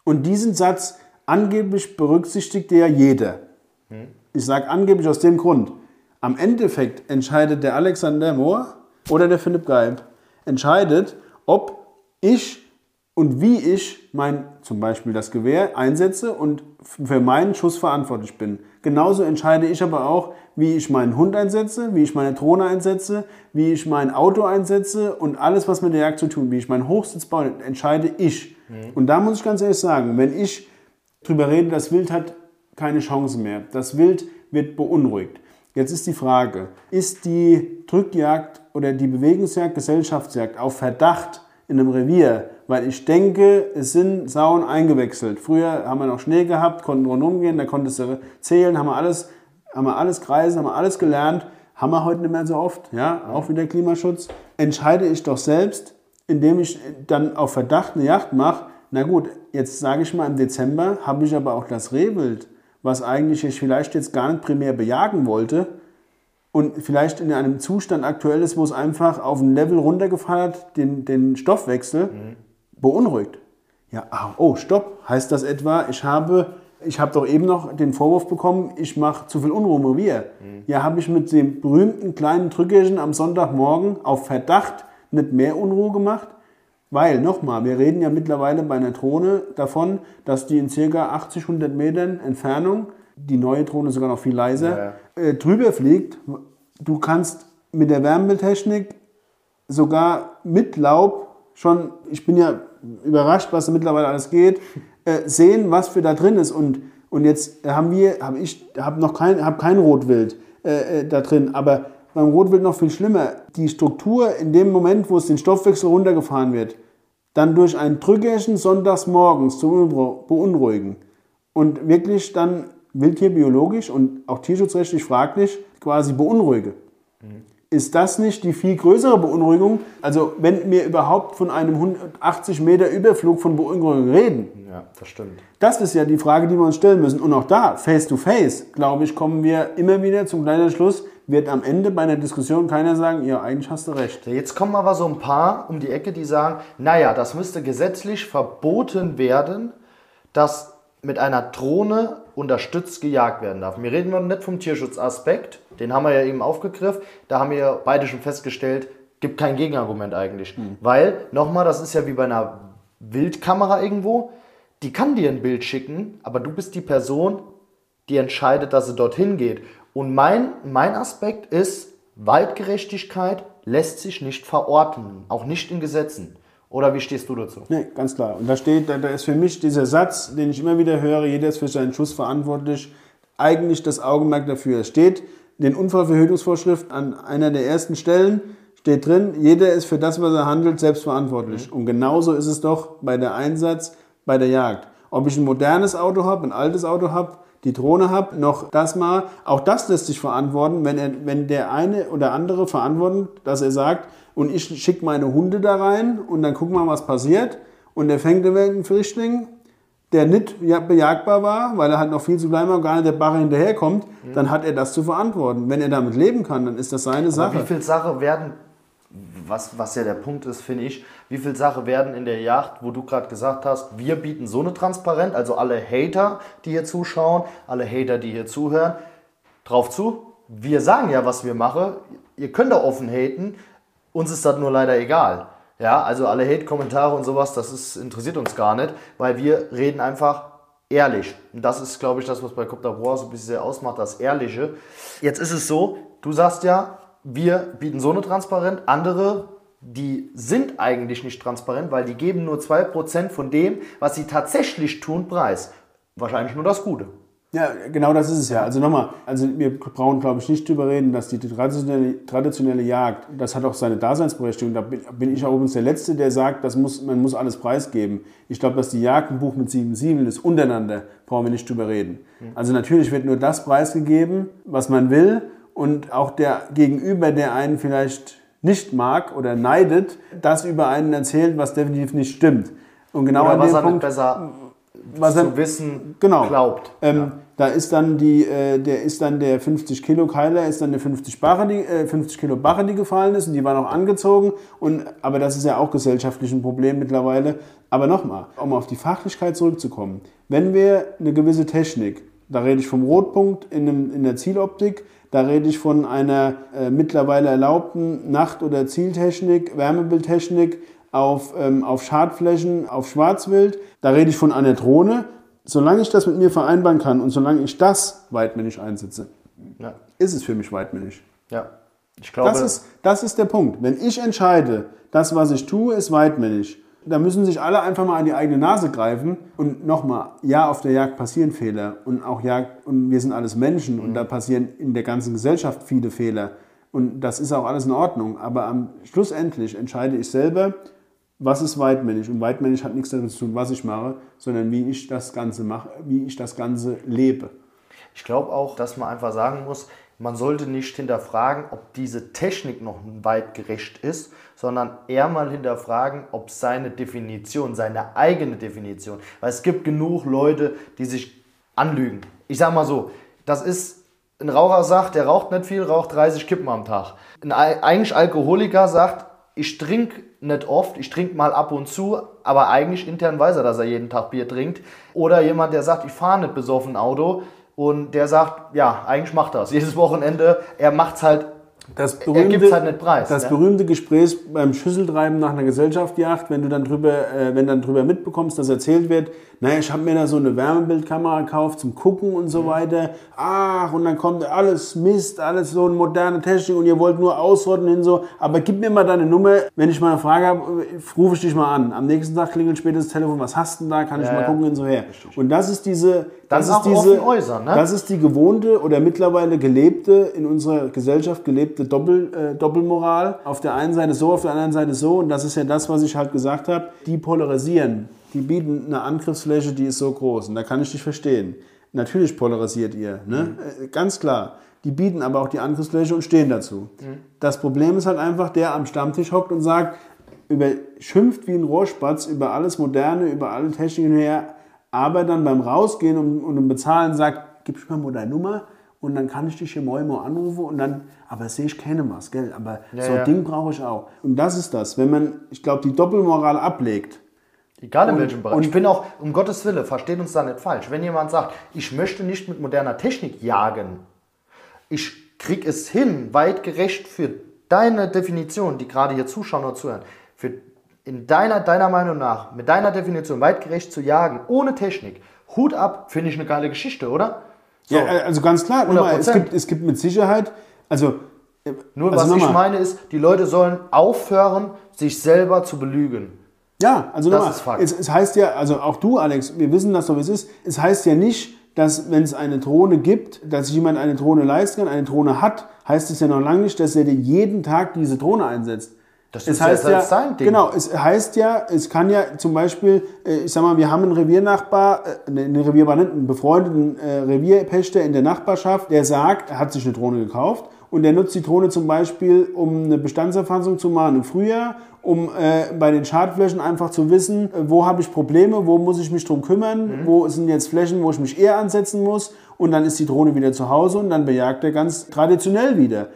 Und diesen Satz angeblich berücksichtigt ja jeder. Ich sage angeblich aus dem Grund. Am Endeffekt entscheidet der Alexander Mohr oder der Philipp Geib, entscheidet, ob ich und wie ich mein, zum Beispiel das Gewehr einsetze und für meinen Schuss verantwortlich bin. Genauso entscheide ich aber auch, wie ich meinen Hund einsetze, wie ich meine Drohne einsetze, wie ich mein Auto einsetze und alles, was mit der Jagd zu tun, wie ich meinen Hochsitz baue, entscheide ich. Mhm. Und da muss ich ganz ehrlich sagen, wenn ich drüber rede, das Wild hat keine Chance mehr, das Wild wird beunruhigt. Jetzt ist die Frage, ist die Drückjagd oder die Bewegungsjagd, Gesellschaftsjagd auf Verdacht in einem Revier, weil ich denke, es sind Sauen eingewechselt. Früher haben wir noch Schnee gehabt, konnten rundum gehen, da konntest du zählen, haben wir alles, haben wir alles kreisen, haben wir alles gelernt, haben wir heute nicht mehr so oft, ja, auch wieder Klimaschutz. Entscheide ich doch selbst, indem ich dann auf Verdacht eine Yacht mache. Na gut, jetzt sage ich mal, im Dezember habe ich aber auch das Rehwild, was eigentlich ich vielleicht jetzt gar nicht primär bejagen wollte, und vielleicht in einem Zustand aktuell ist, wo es einfach auf ein Level runtergefahren hat, den, den Stoffwechsel mhm. Beunruhigt. Ja, oh, stopp. Heißt das etwa, ich habe, ich habe doch eben noch den Vorwurf bekommen, ich mache zu viel Unruhe im Revier. Mhm. Ja, habe ich mit dem berühmten kleinen Drückerchen am Sonntagmorgen auf Verdacht nicht mehr Unruhe gemacht? Weil, nochmal, wir reden ja mittlerweile bei einer Drohne davon, dass die in circa 80, 100 Metern Entfernung die neue Drohne sogar noch viel leiser, ja. äh, drüber fliegt. Du kannst mit der Wärmebildtechnik sogar mit Laub schon, ich bin ja überrascht, was da mittlerweile alles geht, äh, sehen, was für da drin ist. Und, und jetzt haben wir, habe ich, habe noch kein, hab kein Rotwild äh, äh, da drin, aber beim Rotwild noch viel schlimmer. Die Struktur in dem Moment, wo es den Stoffwechsel runtergefahren wird, dann durch ein Drückerchen sonntagsmorgens zu beunruhigen und wirklich dann wildtierbiologisch und auch tierschutzrechtlich fraglich quasi beunruhige. Mhm. Ist das nicht die viel größere Beunruhigung? Also wenn wir überhaupt von einem 180 Meter Überflug von Beunruhigung reden. Ja, das stimmt. Das ist ja die Frage, die wir uns stellen müssen. Und auch da, face to face, glaube ich, kommen wir immer wieder zum kleinen Schluss, wird am Ende bei einer Diskussion keiner sagen, ja, eigentlich hast du recht. Jetzt kommen aber so ein paar um die Ecke, die sagen, naja, das müsste gesetzlich verboten werden, dass mit einer Drohne unterstützt gejagt werden darf. Wir reden noch nicht vom Tierschutzaspekt, den haben wir ja eben aufgegriffen. Da haben wir beide schon festgestellt, gibt kein Gegenargument eigentlich. Mhm. Weil, nochmal, das ist ja wie bei einer Wildkamera irgendwo, die kann dir ein Bild schicken, aber du bist die Person, die entscheidet, dass sie dorthin geht. Und mein, mein Aspekt ist, Waldgerechtigkeit lässt sich nicht verorten, auch nicht in Gesetzen. Oder wie stehst du dazu? Nee, ganz klar. Und da steht, da ist für mich dieser Satz, den ich immer wieder höre, jeder ist für seinen Schuss verantwortlich, eigentlich das Augenmerk dafür. Es steht den Unfallverhütungsvorschriften an einer der ersten Stellen, steht drin, jeder ist für das, was er handelt, selbst verantwortlich. Mhm. Und genauso ist es doch bei der Einsatz, bei der Jagd. Ob ich ein modernes Auto habe, ein altes Auto habe, die Drohne habe, noch das mal, auch das lässt sich verantworten, wenn, er, wenn der eine oder andere verantwortet, dass er sagt, und ich schicke meine Hunde da rein und dann gucken wir, was passiert. Und der fängt einen Frischling, der nicht bejagbar war, weil er halt noch viel zu klein war und gar nicht der Barre hinterherkommt, mhm. dann hat er das zu verantworten. Wenn er damit leben kann, dann ist das seine Aber Sache. Wie viel Sache werden, was, was ja der Punkt ist, finde ich, wie viel Sache werden in der Jagd, wo du gerade gesagt hast, wir bieten so eine Transparenz, also alle Hater, die hier zuschauen, alle Hater, die hier zuhören, drauf zu. Wir sagen ja, was wir machen. Ihr könnt da offen haten, uns ist das nur leider egal. Ja, also alle Hate-Kommentare und sowas, das ist, interessiert uns gar nicht, weil wir reden einfach ehrlich. Und das ist, glaube ich, das, was bei Copter War so ein bisschen ausmacht, das Ehrliche. Jetzt ist es so, du sagst ja, wir bieten so eine Transparenz, andere, die sind eigentlich nicht transparent, weil die geben nur 2% von dem, was sie tatsächlich tun, preis. Wahrscheinlich nur das Gute. Ja, genau das ist es ja. Also nochmal, also wir brauchen, glaube ich, nicht drüber reden, dass die traditionelle, traditionelle Jagd, das hat auch seine Daseinsberechtigung. Da bin ich auch übrigens der Letzte, der sagt, das muss, man muss alles preisgeben. Ich glaube, dass die Jagd ein Buch mit sieben Siegeln ist, untereinander, brauchen wir nicht drüber reden. Also natürlich wird nur das preisgegeben, was man will und auch der Gegenüber, der einen vielleicht nicht mag oder neidet, das über einen erzählt, was definitiv nicht stimmt. Und genau oder an dem Punkt, besser was zu wissen genau, glaubt. Ähm, ja. Da ist dann die, äh, der ist dann der 50 Kilo Keiler, ist dann der 50, Barre, die, äh, 50 Kilo Barre, die gefallen ist und die war noch angezogen. Und, aber das ist ja auch gesellschaftlich ein Problem mittlerweile. Aber nochmal, um auf die Fachlichkeit zurückzukommen. Wenn wir eine gewisse Technik, da rede ich vom Rotpunkt in, einem, in der Zieloptik, da rede ich von einer äh, mittlerweile erlaubten Nacht- oder Zieltechnik, Wärmebildtechnik, auf, ähm, auf Schadflächen, auf Schwarzwild. Da rede ich von einer Drohne. Solange ich das mit mir vereinbaren kann und solange ich das weitmännisch einsetze, ja. ist es für mich weitmännisch. Ja. Ich glaube, das, ist, das ist der Punkt. Wenn ich entscheide, das, was ich tue, ist weitmännisch, da müssen sich alle einfach mal an die eigene Nase greifen. Und nochmal, ja, auf der Jagd passieren Fehler. Und auch Jagd, und wir sind alles Menschen. Mhm. Und da passieren in der ganzen Gesellschaft viele Fehler. Und das ist auch alles in Ordnung. Aber am schlussendlich entscheide ich selber, was ist weitmännisch? Und weitmännisch hat nichts damit zu tun, was ich mache, sondern wie ich das Ganze mache, wie ich das Ganze lebe. Ich glaube auch, dass man einfach sagen muss, man sollte nicht hinterfragen, ob diese Technik noch weitgerecht ist, sondern eher mal hinterfragen, ob seine Definition, seine eigene Definition, weil es gibt genug Leute, die sich anlügen. Ich sage mal so, das ist ein Raucher sagt, der raucht nicht viel, raucht 30 Kippen am Tag. Ein eigentlich Alkoholiker sagt, ich trinke nicht oft, ich trinke mal ab und zu, aber eigentlich intern weiß er, dass er jeden Tag Bier trinkt. Oder jemand, der sagt, ich fahre nicht besoffen Auto und der sagt, ja, eigentlich macht er es. [LAUGHS] Jedes Wochenende, er macht es halt das berühmte, er halt nicht preis. Das ja? berühmte Gespräch beim Schüsseltreiben nach einer Gesellschaftsjagd, wenn du dann drüber, äh, wenn dann drüber mitbekommst, dass erzählt wird, naja, ich habe mir da so eine Wärmebildkamera gekauft zum Gucken und so weiter. Ach, und dann kommt alles Mist, alles so eine moderne Technik und ihr wollt nur ausrotten hin so. Aber gib mir mal deine Nummer, wenn ich mal eine Frage habe, rufe ich dich mal an. Am nächsten Tag klingelt später das Telefon, was hast du denn da, kann ich Ja, mal ja. gucken und so her. Und das ist diese, das auch ist diese, äußern, ne? das ist die gewohnte oder mittlerweile gelebte, in unserer Gesellschaft gelebte Doppel, äh, Doppelmoral. Auf der einen Seite so, auf der anderen Seite so. Und das ist ja das, was ich halt gesagt habe. Die polarisieren. Die bieten eine Angriffsfläche, die ist so groß. Und da kann ich dich verstehen. Natürlich polarisiert ihr, ne? Äh, ganz klar. Die bieten aber auch die Angriffsfläche und stehen dazu. Das Problem ist halt einfach, der am Stammtisch hockt und sagt, über, schimpft wie ein Rohrspatz über alles Moderne, über alle Techniken her, aber dann beim Rausgehen und, und im Bezahlen sagt, gib mir mal deine Nummer und dann kann ich dich hier morgen mal anrufen und dann, aber sehe ich keine was, gell? Aber so ja. ein Ding brauche ich auch. Und das ist das, wenn man, ich glaube, die Doppelmoral ablegt, Egal in Und- welchem Bereich. und- ich bin auch, um Gottes Willen, versteht uns da nicht falsch. Wenn jemand sagt, ich möchte nicht mit moderner Technik jagen, ich krieg es hin, weitgerecht für deine Definition, die gerade hier zuschauen oder zuhören, für in deiner, deiner Meinung nach, mit deiner Definition weitgerecht zu jagen, ohne Technik, Hut ab, finde ich eine geile Geschichte, oder? So. Ja, also ganz klar, mal, es 100%. gibt, es gibt mit Sicherheit, also Nur also was ich meine ist, die Leute sollen aufhören, sich selber zu belügen. Ja, also Das nochmal, ist Fakt. Es, es heißt ja, also auch du, Alex, wir wissen das so, wie es ist. Es heißt ja nicht, dass wenn es eine Drohne gibt, dass sich jemand eine Drohne leisten kann, eine Drohne hat, heißt es ja noch lange nicht, dass er dir jeden Tag diese Drohne einsetzt. Das es ist ja heißt selbst sein Ding. Genau, es heißt ja, es kann ja zum Beispiel, äh, ich sag mal, wir haben einen Reviernachbar, äh, ne, einen Revierbar einen befreundeten äh, Revierpächter in der Nachbarschaft, der sagt, er hat sich eine Drohne gekauft und der nutzt die Drohne zum Beispiel, um eine Bestandserfassung zu machen im Frühjahr, um äh, bei den Schadflächen einfach zu wissen, äh, wo habe ich Probleme, wo muss ich mich drum kümmern, wo sind jetzt Flächen, wo ich mich eher ansetzen muss und dann ist die Drohne wieder zu Hause und dann bejagt er ganz traditionell wieder.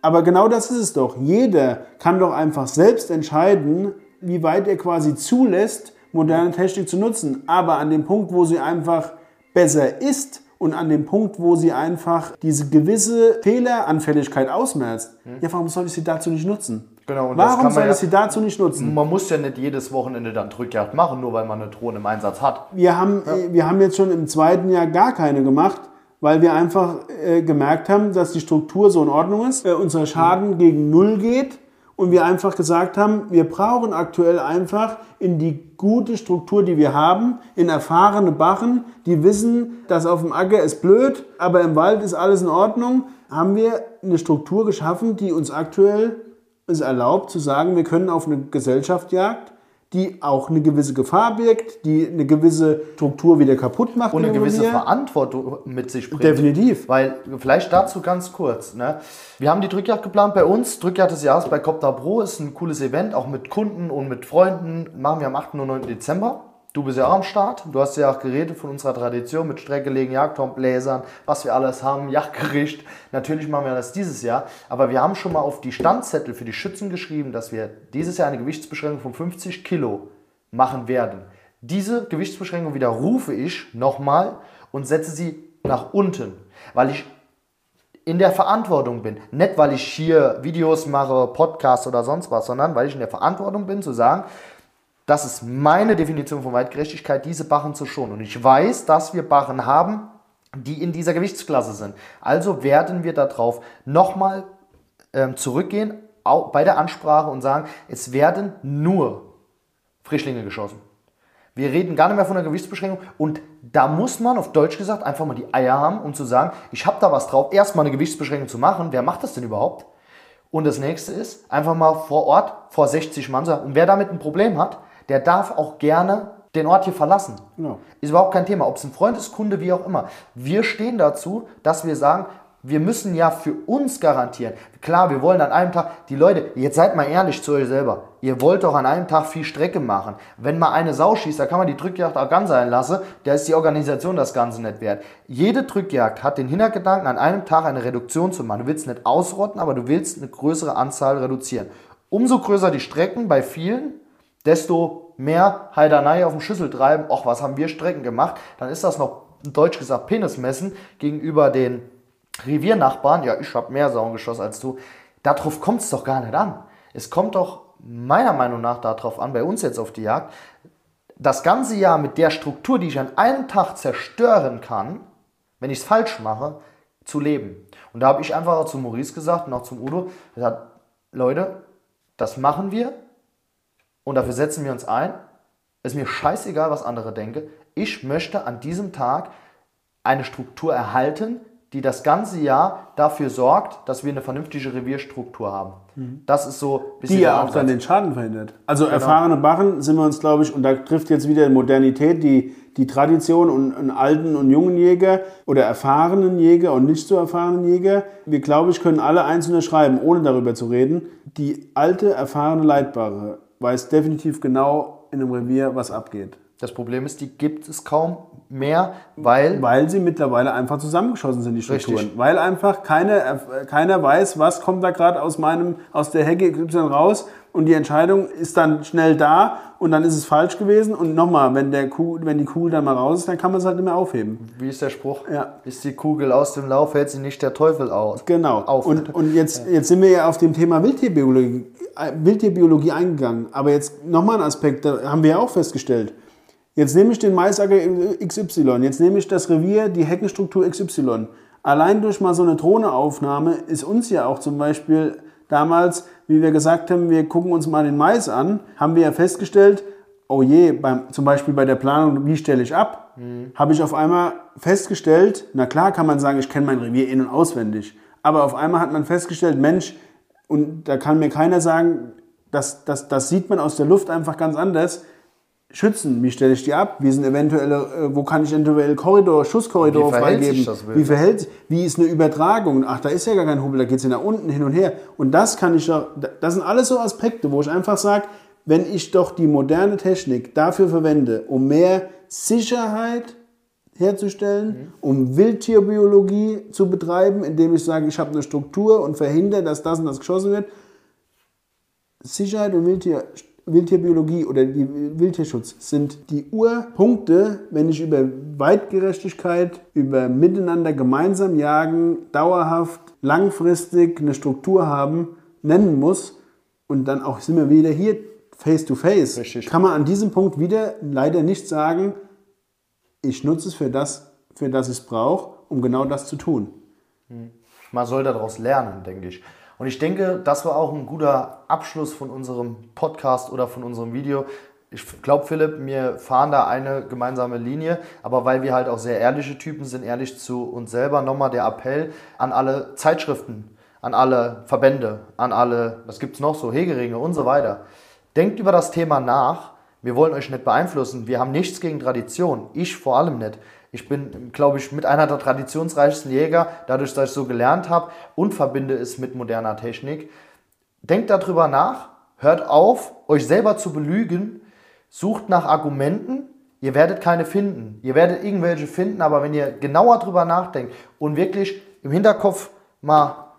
Aber genau das ist es doch. Jeder kann doch einfach selbst entscheiden, wie weit er quasi zulässt, moderne Technik zu nutzen. Aber an dem Punkt, wo sie einfach besser ist und an dem Punkt, wo sie einfach diese gewisse Fehleranfälligkeit ausmerzt, ja, warum soll ich sie dazu nicht nutzen? Genau, warum soll ja- ich sie dazu nicht nutzen? Man muss ja nicht jedes Wochenende dann Drückjagd machen, nur weil man eine Drohne im Einsatz hat. wir haben, äh, wir haben jetzt schon im zweiten Jahr gar keine gemacht, weil wir einfach äh, gemerkt haben, dass die Struktur so in Ordnung ist, äh, unser Schaden gegen Null geht und wir einfach gesagt haben, wir brauchen aktuell einfach in die gute Struktur, die wir haben, in erfahrene Bachen, die wissen, dass auf dem Acker ist blöd, aber im Wald ist alles in Ordnung, haben wir eine Struktur geschaffen, die uns aktuell es erlaubt zu sagen, wir können auf eine Gesellschaft jagt, die auch eine gewisse Gefahr birgt, die eine gewisse Struktur wieder kaputt macht. Und eine gewisse. Verantwortung mit sich bringt. Definitiv. Weil, vielleicht dazu ganz kurz. Ne? Wir haben die Drückjagd geplant bei uns. Drückjagd des Jahres bei Copter Pro ist ein cooles Event, auch mit Kunden und mit Freunden. Machen wir am 8. und 9. Dezember. Du bist ja auch am Start. Du hast ja auch geredet von unserer Tradition mit Streckelegen, Jagdtorn, Bläsern, was wir alles haben, [LAUGHS] Jagdgericht. Natürlich machen wir das dieses Jahr. Aber wir haben schon mal auf die Standzettel für die Schützen geschrieben, dass wir dieses Jahr eine Gewichtsbeschränkung von 50 Kilo machen werden. Diese Gewichtsbeschränkung widerrufe ich nochmal und setze sie nach unten, weil ich in der Verantwortung bin. Nicht, weil ich hier Videos mache, Podcasts oder sonst was, sondern weil ich in der Verantwortung bin, zu sagen, das ist meine Definition von Weitgerechtigkeit, diese Barren zu schonen. Und ich weiß, dass wir Barren haben, die in dieser Gewichtsklasse sind. Also werden wir darauf nochmal ähm, zurückgehen bei der Ansprache und sagen, es werden nur Frischlinge geschossen. Wir reden gar nicht mehr von einer Gewichtsbeschränkung und da muss man auf Deutsch gesagt einfach mal die Eier haben, um zu sagen, ich habe da was drauf, erstmal eine Gewichtsbeschränkung zu machen. Wer macht das denn überhaupt? Und das nächste ist, einfach mal vor Ort, vor 60 Mann sagen, und wer damit ein Problem hat, der darf auch gerne den Ort hier verlassen. Genau. Ist überhaupt kein Thema, ob es ein Freund ist, Kunde, wie auch immer. Wir stehen dazu, dass wir sagen, wir müssen ja für uns garantieren. Klar, wir wollen an einem Tag, die Leute, jetzt seid mal ehrlich zu euch selber. Ihr wollt doch an einem Tag viel Strecke machen. Wenn mal eine Sau schießt, da kann man die Drückjagd auch ganz sein lassen, da ist die Organisation das Ganze nicht wert. Jede Drückjagd hat den Hintergedanken, an einem Tag eine Reduktion zu machen. Du willst nicht ausrotten, aber du willst eine größere Anzahl reduzieren. Umso größer die Strecken bei vielen, desto mehr Heidanei auf dem Schüssel treiben. Och, was haben wir Strecken gemacht? Dann ist das noch, deutsch gesagt, Penismessen gegenüber den Reviernachbarn. Ja, ich habe mehr Sauen geschossen als du. Darauf kommt es doch gar nicht an. Es kommt doch meiner Meinung nach darauf an, bei uns jetzt auf die Jagd, das ganze Jahr mit der Struktur, die ich an einem Tag zerstören kann, wenn ich es falsch mache, zu leben. Und da habe ich einfach auch zu Maurice gesagt und auch zum Udo, gesagt, Leute, das machen wir und dafür setzen wir uns ein. Ist mir scheißegal, was andere denken. Ich möchte an diesem Tag eine Struktur erhalten, die das ganze Jahr dafür sorgt, dass wir eine vernünftige Revierstruktur haben. Das ist so ein bisschen Die ja auch dann den Schaden verhindert. Also erfahrene Barren sind wir uns, glaube ich, und da trifft jetzt wieder Modernität, die, die Tradition und, und alten und jungen Jäger oder erfahrenen Jäger und nicht so erfahrenen Jäger. Wir, glaube ich, können alle eins unterschreiben, ohne darüber zu reden. Die alte, erfahrene Leitbare weiß definitiv genau in einem Revier, was abgeht. Das Problem ist, die gibt es kaum mehr, weil Weil sie mittlerweile einfach zusammengeschossen sind, die Strukturen. Richtig. Weil einfach keiner, keiner weiß, was kommt da gerade aus meinem, aus der Hecke XY raus und die Entscheidung ist dann schnell da und dann ist es falsch gewesen und nochmal, wenn, der Kuh, wenn die Kugel dann mal raus ist, dann kann man es halt nicht mehr aufheben. wie ist der Spruch? Ja. Ist die Kugel aus dem Lauf, hält sie nicht der Teufel aus. Genau. Auf. Und, und jetzt, [LAUGHS] jetzt sind wir ja auf dem Thema Wildtierbiologie, äh, Wildtierbiologie eingegangen. Aber jetzt nochmal ein Aspekt, da haben wir ja auch festgestellt. Jetzt nehme ich den Maisacker XY, jetzt nehme ich das Revier, die Heckenstruktur XY. Allein durch mal so eine Drohneaufnahme ist uns ja auch zum Beispiel damals, wie wir gesagt haben, wir gucken uns mal den Mais an, haben wir ja festgestellt, oh je, beim, zum Beispiel bei der Planung, wie stelle ich ab, habe ich auf einmal festgestellt, na klar kann man sagen, ich kenne mein Revier in- und auswendig, aber auf einmal hat man festgestellt, Mensch, und da kann mir keiner sagen, das, das, das sieht man aus der Luft einfach ganz anders. Schützen, wie stelle ich die ab? Wie sind eventuelle, äh, wo kann ich eventuell Korridor, Schusskorridor Wie verhält freigeben? sich das Wild? Wie verhält sich? Wie ist eine Übertragung? Ach, da ist ja gar kein Hubbel, da geht es ja nach unten hin und her. Und das kann ich doch, das sind alles so Aspekte, wo ich einfach sage, wenn ich doch die moderne Technik dafür verwende, um mehr Sicherheit herzustellen, um Wildtierbiologie zu betreiben, indem ich sage, ich habe eine Struktur und verhindere, dass das und das geschossen wird. Sicherheit und Wildtier, Wildtierbiologie oder die Wildtierschutz sind die Urpunkte, wenn ich über Weitgerechtigkeit, über miteinander gemeinsam jagen, dauerhaft, langfristig eine Struktur haben, nennen muss. Und dann auch sind wir wieder hier face to face. Richtig. Kann man an diesem Punkt wieder leider nicht sagen, ich nutze es für das, für das ich es brauche, um genau das zu tun. Man soll daraus lernen, denke ich. Und ich denke, das war auch ein guter Abschluss von unserem Podcast oder von unserem Video. Ich glaube, Philipp, wir fahren da eine gemeinsame Linie, aber weil wir halt auch sehr ehrliche Typen sind, ehrlich zu uns selber, nochmal der Appell an alle Zeitschriften, an alle Verbände, an alle, was gibt es noch so, Hegeringe und so weiter. Denkt über das Thema nach. Wir wollen euch nicht beeinflussen. Wir haben nichts gegen Tradition. Ich vor allem nicht. Ich bin, glaube ich, mit einer der traditionsreichsten Jäger, dadurch, dass ich so gelernt habe und verbinde es mit moderner Technik. Denkt darüber nach, hört auf, euch selber zu belügen, sucht nach Argumenten. Ihr werdet keine finden. Ihr werdet irgendwelche finden, aber wenn ihr genauer drüber nachdenkt und wirklich im Hinterkopf mal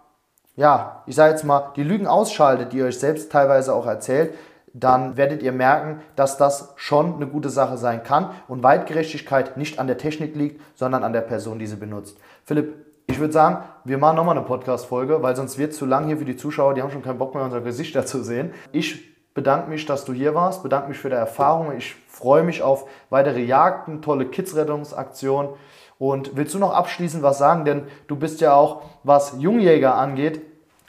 ja, ich sage jetzt mal, die Lügen ausschaltet, die ihr euch selbst teilweise auch erzählt, dann werdet ihr merken, dass das schon eine gute Sache sein kann und Weitgerechtigkeit nicht an der Technik liegt, sondern an der Person, die sie benutzt. Philipp, ich würde sagen, wir machen nochmal eine Podcast-Folge, weil sonst wird es zu lang hier für die Zuschauer, die haben schon keinen Bock mehr, unser Gesichter zu sehen. Ich bedanke mich, dass du hier warst, bedanke mich für die Erfahrung. Ich freue mich auf weitere Jagden, tolle Kids-Rettungsaktionen. Und willst du noch abschließend was sagen? Denn du bist ja auch, was Jungjäger angeht,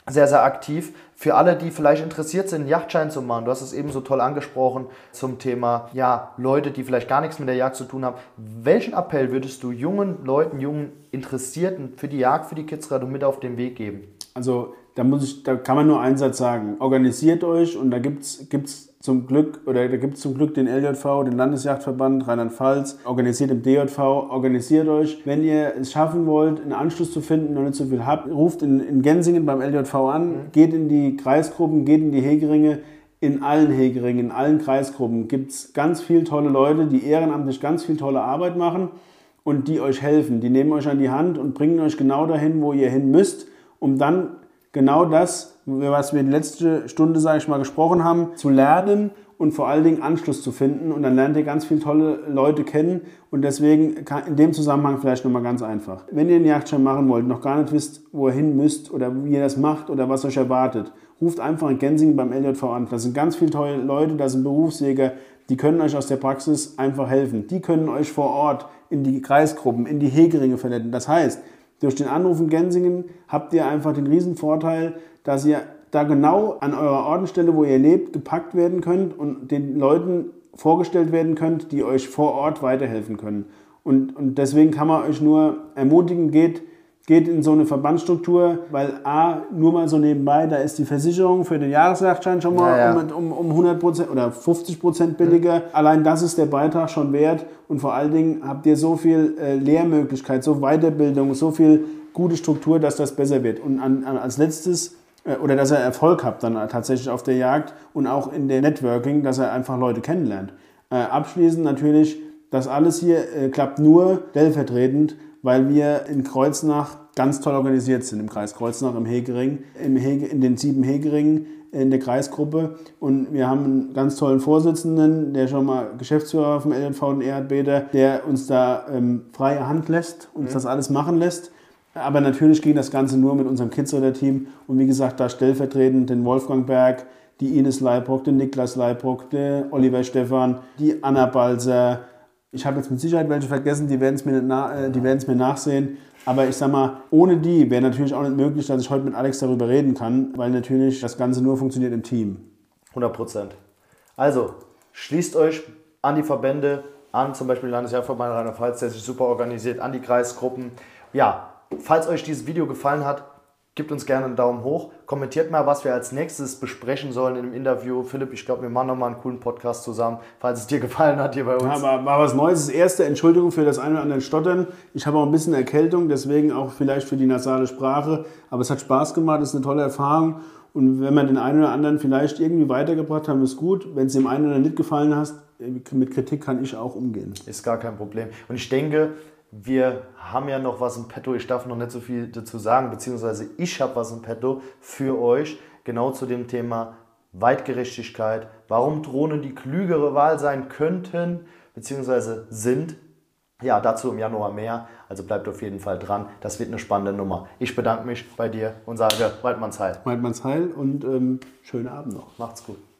sehr, sehr aktiv. Für alle, die vielleicht interessiert sind, einen Yachtschein zu machen, du hast es eben so toll angesprochen zum Thema, ja, Leute, die vielleicht gar nichts mit der Jagd zu tun haben. Welchen Appell würdest du jungen Leuten, jungen Interessierten für die Jagd, für die Kidsrettung mit auf den Weg geben? Also da muss ich, da kann man nur einen Satz sagen. Organisiert euch und da gibt's gibt's zum Glück oder da gibt's zum Glück den LJV, den Landesjagdverband Rheinland-Pfalz, organisiert im DJV, organisiert euch. Wenn ihr es schaffen wollt, einen Anschluss zu finden, noch nicht so viel habt, ruft in, in Gensingen beim LJV an, geht in die Kreisgruppen, geht in die Hegeringe. In allen Hegeringen, in allen Kreisgruppen gibt's ganz viele tolle Leute, die ehrenamtlich ganz viel tolle Arbeit machen und die euch helfen. Die nehmen euch an die Hand und bringen euch genau dahin, wo ihr hin müsst, um dann genau das, was wir die letzte Stunde, sage ich mal, gesprochen haben, zu lernen und vor allen Dingen Anschluss zu finden. Und dann lernt ihr ganz viele tolle Leute kennen. Und deswegen in dem Zusammenhang vielleicht nochmal ganz einfach. Wenn ihr einen Jagdschein machen wollt, noch gar nicht wisst, wo ihr hin müsst oder wie ihr das macht oder was euch erwartet ruft einfach in Gensingen beim LJV an. Da sind ganz viele tolle Leute, da sind Berufsjäger, die können euch aus der Praxis einfach helfen. Die können euch vor Ort in die Kreisgruppen, in die Hegeringe vernetzen. Das heißt, durch den Anruf in Gensingen habt ihr einfach den Vorteil, dass ihr da genau an eurer Ordenstelle, wo ihr lebt, gepackt werden könnt und den Leuten vorgestellt werden könnt, die euch vor Ort weiterhelfen können. Und, und deswegen kann man euch nur ermutigen, geht geht in so eine Verbandsstruktur, weil A, nur mal so nebenbei, da ist die Versicherung für den Jahresjagdschein schon mal ja, ja. Um, um, um 100% oder 50% billiger. Mhm. Allein das ist der Beitrag schon wert und vor allen Dingen habt ihr so viel äh, Lehrmöglichkeit, so Weiterbildung, so viel gute Struktur, dass das besser wird. Und an, an, als letztes, äh, oder dass er Erfolg habt dann tatsächlich auf der Jagd und auch in der Networking, dass er einfach Leute kennenlernt. Äh, abschließend natürlich, das alles hier äh, klappt nur stellvertretend, weil wir in Kreuznach ganz toll organisiert sind, im Kreis Kreuznach, im Hegering, im Hege, in den sieben Hegeringen in der Kreisgruppe. Und wir haben einen ganz tollen Vorsitzenden, der schon mal Geschäftsführer vom LNV und Erdbeter, der uns da ähm, freie Hand lässt, uns mhm. das alles machen lässt. Aber natürlich ging das Ganze nur mit unserem Kidsreader-Team. Und wie gesagt, da stellvertretend den Wolfgang Berg, die Ines Leibrock, den Niklas Leibrock, der Oliver Stephan, die Anna Balser, ich habe jetzt mit Sicherheit welche vergessen, die werden es mir, na, äh, mir nachsehen. Aber ich sag mal, ohne die wäre natürlich auch nicht möglich, dass ich heute mit Alex darüber reden kann, weil natürlich das Ganze nur funktioniert im Team. 100 Prozent. Also, schließt euch an die Verbände, an zum Beispiel Landesjahrverband Rheinland-Pfalz, der sich super organisiert, an die Kreisgruppen. Ja, falls euch dieses Video gefallen hat, Gebt uns gerne einen Daumen hoch. Kommentiert mal, was wir als nächstes besprechen sollen im Interview. Philipp, ich glaube, wir machen nochmal einen coolen Podcast zusammen, falls es dir [LAUGHS] gefallen hat hier bei uns. Ja, war was Neues. Das erste, Entschuldigung für das eine oder andere Stottern. Ich habe auch ein bisschen Erkältung, deswegen auch vielleicht für die nasale Sprache. Aber es hat Spaß gemacht, es ist eine tolle Erfahrung. Und wenn wir den einen oder anderen vielleicht irgendwie weitergebracht haben, ist gut. Wenn es dem einen oder anderen nicht gefallen hat, mit Kritik kann ich auch umgehen. Ist gar kein Problem. Und ich denke, wir haben ja noch was im Petto. Ich darf noch nicht so viel dazu sagen, beziehungsweise ich habe was im Petto für euch, genau zu dem Thema Weitgerechtigkeit, warum Drohnen die klügere Wahl sein könnten, beziehungsweise sind. Ja, dazu im Januar mehr. Also bleibt auf jeden Fall dran. Das wird eine spannende Nummer. Ich bedanke mich bei dir und sage Waldmanns Heil. Waldmanns Heil und ähm, schönen Abend noch. Macht's gut.